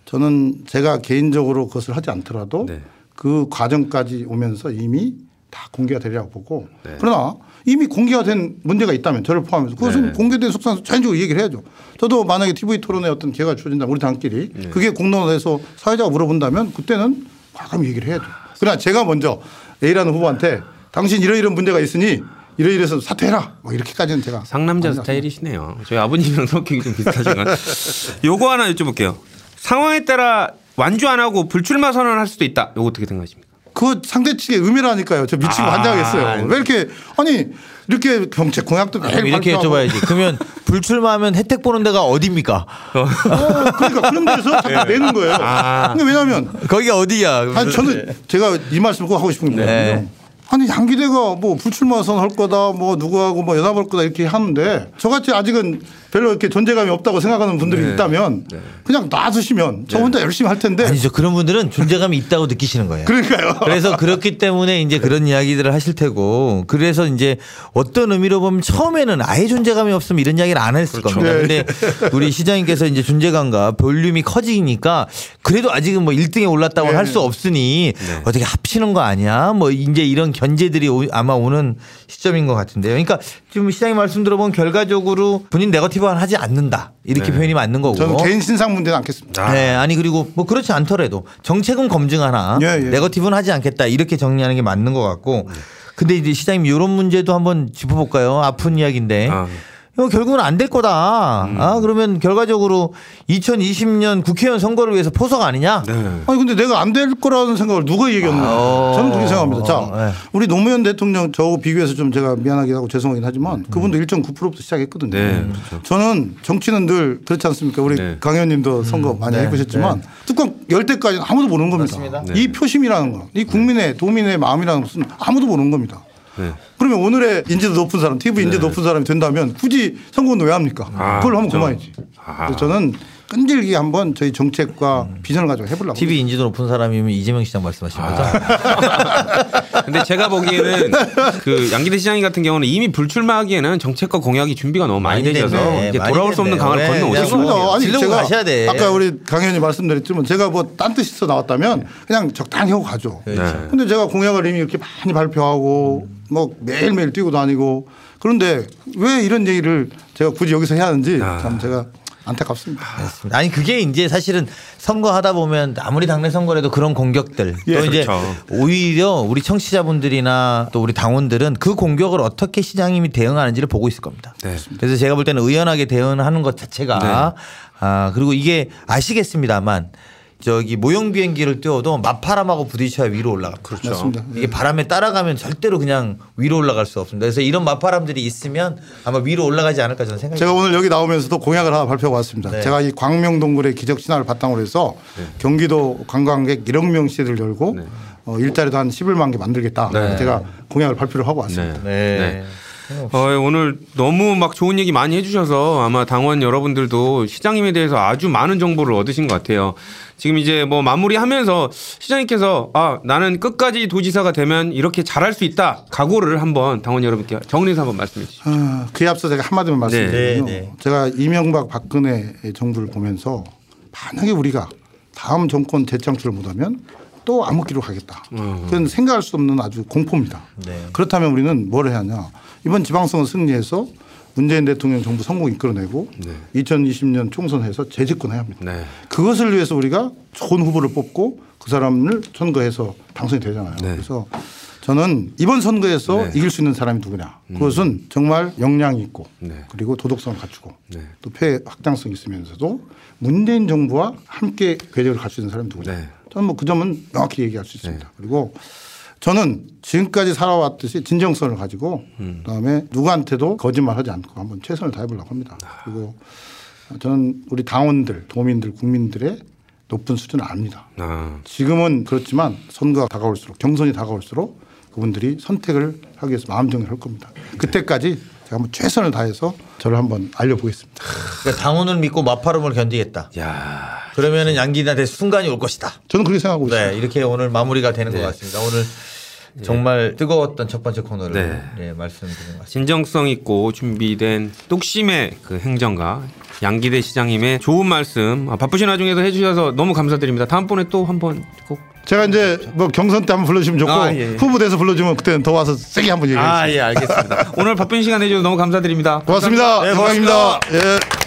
C: 저는 제가 개인적으로 그것을 하지 않더라도
B: 네.
C: 그 과정까지 오면서 이미 다 공개가 되리라고 보고
B: 네.
C: 그러나 이미 공개가 된 문제가 있다면 저를 포함해서 그것은
B: 네.
C: 공개된 속상에서 자연적으로 얘기를 해야죠. 저도 만약에 TV 토론에 어떤 기회가 주어진다 우리 당끼리
B: 네.
C: 그게 공론화돼서 사회자가 물어본다면 그때는 과감히 얘기를 해야죠. 그러나 제가 먼저 A라는 후보한테 당신 이러이런 문제가 있으니 이러이래서 사퇴해라. 뭐 이렇게까지는 제가
B: 상남자 스타일이시네요. 저희 아버님이랑 성격이 좀 비슷하지만 (laughs) 요거 하나 여쭤볼게요. 상황에 따라 완주 안 하고 불출마 선언할 수도 있다. 요거 어떻게 생각하십니까?
C: 그 상대 측의 의미라니까요. 저 미치고
B: 아.
C: 환장하겠어요. 왜 이렇게 아니 이렇게 정책 공약도
A: 아, 이렇게
C: 발표하고.
A: 여쭤봐야지. 그러면 불출마하면 혜택 보는 데가 어디입니까?
C: 어, 그러니까 그런 데서 자꾸 내는 거예요.
B: 아.
C: 근데 왜냐하면
A: 거기가 어디야?
C: 아니 저는 제가 이 말씀 꼭 하고 싶은 거예요.
A: 네.
C: 아니 양기대가 뭐 불출마 선할 거다 뭐 누구하고 뭐 연합할 거다 이렇게 하는데 저같이 아직은 별로 이렇게 존재감이 없다고 생각하는 분들이
B: 네.
C: 있다면 그냥 놔두시면 저 혼자 열심히 할 텐데
A: 아니죠. 그런 분들은 존재감이 있다고 느끼시는 거예요.
C: 그러니까요.
A: 그래서 그렇기 때문에 이제 그런 이야기들을 하실 테고 그래서 이제 어떤 의미로 보면 처음에는 아예 존재감이 없으면 이런 이야기를 안 했을 겁니다. 근데 우리 시장님께서 이제 존재감과 볼륨이 커지니까 그래도 아직은 뭐 1등에 올랐다고
C: 네.
A: 할수 없으니 어떻게 합치는 거 아니야? 뭐 이제 이런 견제들이 오- 아마 오는 시점인 것 같은데요. 그러니까 지금 시장님 말씀 들어보면 결과적으로 본인 네거티브는 하지 않는다 이렇게
B: 네.
A: 표현이 맞는 거고.
C: 저는 개인 신상 문제는 않겠습니다.
A: 네, 아니 그리고 뭐 그렇지 않더라도 정책은 검증하나
C: 예, 예.
A: 네거티브는 하지 않겠다 이렇게 정리하는 게 맞는 것 같고. 근데 이제 시장님 이런 문제도 한번 짚어볼까요? 아픈 이야기인데.
B: 아.
A: 이거 결국은 안 될 거다. 아 그러면 결과적으로 2020년 국회의원 선거를 위해서 포석 아니냐?
B: 네.
C: 아니 근데 내가 안 될 거라는 생각을 누가 얘기했나?
A: 어.
C: 저는 그렇게 생각합니다. 자,
A: 네.
C: 우리 노무현 대통령 저하고 비교해서 좀 제가 미안하기도 하고 죄송하긴 하지만 그분도 1.9%부터 시작했거든요.
B: 네, 그렇죠.
C: 저는 정치는 늘 그렇지 않습니까? 우리
B: 네.
C: 강 의원님도 선거 많이
A: 네.
C: 해보셨지만 뚜껑 열 때까지 아무도 모르는 겁니다.
A: 맞습니다.
B: 네.
C: 이 표심이라는 거, 이 국민의 도민의 마음이라는 것은 아무도 모르는 겁니다.
B: 네.
C: 그러면 오늘의 인지도 높은 사람, TV 인지 도 높은 사람이 된다면 굳이 선거는 왜 합니까?
B: 아,
C: 그걸 하면
B: 그렇죠.
C: 그만이지.
B: 아.
C: 저는 끈질기게 한번 저희 정책과 비전을 가지고 해보려고.
A: TV 인지도 높은 사람이면 이재명 시장 말씀하시는 거죠? (laughs)
B: 근데 제가 보기에는 그 양기대 시장님 같은 경우는 이미 불출마하기에는 정책과 공약이 준비가 너무 많이,
A: 많이
B: 되셔서
A: 됐네.
B: 이제
A: 많이
B: 돌아올 수 없는
A: 됐네.
B: 강을
A: 네,
B: 건너 거예요.
C: 아니 제가
A: 가셔야 돼.
C: 아까 우리 강 의원님 말씀드렸지만 제가 뭐 딴 뜻이 있어 나왔다면 그냥 적당히 하고 가죠.
B: 네.
C: 근데 제가 공약을 이미 이렇게 많이 발표하고 뭐 매일매일 뛰고 다니고 그런데 왜 이런 얘기를 제가 굳이 여기서 해야 하는지
B: 아.
C: 참 제가 안타깝습니다.
A: 맞습니다. 아니 그게 이제 사실은 선거 하다 보면 아무리 당내 선거라도 그런 공격들
C: 예,
A: 또 이제
B: 그렇죠.
A: 오히려 우리 청취자분들이나 또 우리 당원들은 그 공격을 어떻게 시장님이 대응하는지를 보고 있을 겁니다.
B: 네.
A: 그래서 제가 볼 때는 의연하게 대응하는 것 자체가 아 그리고 이게 아시겠습니다만 저기 모형 비행기를 띄워도 맞바람하고 부딪혀야 위로 올라갑니다.
B: 그렇죠.
C: 맞습니다.
A: 이게 바람에 따라가면 절대로 그냥 위로 올라갈 수 없습니다. 그래서 이런 맞바람들이 있으면 아마 위로 올라가지 않을까 저는 생각이
C: 제가 오늘 여기 나오면서도 공약을 하나 발표하고 왔습니다.
A: 네.
C: 제가 이 광명동굴의 기적 신화를 바탕으로 해서 경기도 관광객 1억 명 시대를 열고 어, 일자리도 한 11만 개 만들겠다.
B: 네.
C: 제가 공약을 발표를 하고 왔습니다.
B: 네.
A: 네.
B: 어, 오늘 너무 막 좋은 얘기 많이 해주셔서 아마 당원 여러분들도 시장님에 대해서 아주 많은 정보를 얻으신 것 같아요. 지금 이제 뭐 마무리하면서 시장님께서 아 나는 끝까지 도지사가 되면 이렇게 잘할 수 있다 각오를 한번 당원 여러분께 정리해서 한번 말씀해 주시죠.
C: 아, 그에 앞서 제가 한마디만 말씀드리면요.
A: 네, 네.
C: 제가 이명박 박근혜 정부를 보면서 만약에 우리가 다음 정권 재창출을 못하면 또 암흑기로 가겠다. 그건 생각할 수 없는 아주 공포입니다.
A: 네.
C: 그렇다면 우리는 뭘 해야 하냐. 이번 지방선거 승리해서 문재인 대통령 정부 성공 이끌어내고 2020년 총선에서 재집권해야 합니다.
B: 네.
C: 그것을 위해서 우리가 좋은 후보를 뽑고 그 사람을 선거해서 당선이 되잖아요.
B: 네.
C: 그래서 저는 이번 선거에서
B: 네. 음.
C: 이길 수 있는 사람이 누구냐. 그것은 정말 역량이 있고
B: 네.
C: 그리고 도덕성을 갖추고
B: 네.
C: 또폐 확장성 이 있으면서도 문재인 정부와 함께 궤적을 있는 사람이 누구냐.
B: 네.
C: 저는 뭐 그 점은 명확히 얘기할 수 있습니다. 그리고 저는 지금까지 살아왔듯이 진정성을 가지고
B: 음.
C: 그다음에 누구한테도 거짓말하지 않고 한번 최선을 다해보려고 합니다. 그리고 저는 우리 당원들, 도민들, 국민들의 높은 수준을 압니다.
B: 아,
C: 지금은 그렇지만 선거가 다가올수록 경선이 다가올수록 그분들이 선택을 하기 위해서 마음 정리를 할 겁니다. 그때까지 제가 한번 최선을 다해서 저를 한번 알려보겠습니다.
A: 그러니까 당원을 믿고 마파름을 견디겠다.
B: 야,
A: 그러면은 양기한테 순간이 올 것이다.
C: 저는 그렇게 생각하고 있습니다.
A: 네, 이렇게 오늘 마무리가 되는
B: 네.
A: 것 같습니다. 오늘 정말 뜨거웠던 첫 번째 코너를
B: 네.
A: 예, 말씀드린 것 같습니다.
B: 진정성 있고 준비된 뚝심의 그 행정가 양기대 시장님의 좋은 말씀 아, 바쁘신 와중에도 해주셔서 너무 감사드립니다. 다음번에 또 한번 꼭
C: 제가 이제 뭐 경선 때 한번 불러주시면 좋고
B: 아, 예, 예.
C: 후보 돼서 불러주면 그때는 더 와서 세게 한번 얘기하겠습니다.
B: 아, 예, 알겠습니다. 오늘 바쁜 시간 내주셔서 너무 감사드립니다.
C: 고맙습니다.
A: 네,
C: 영광입니다. 예.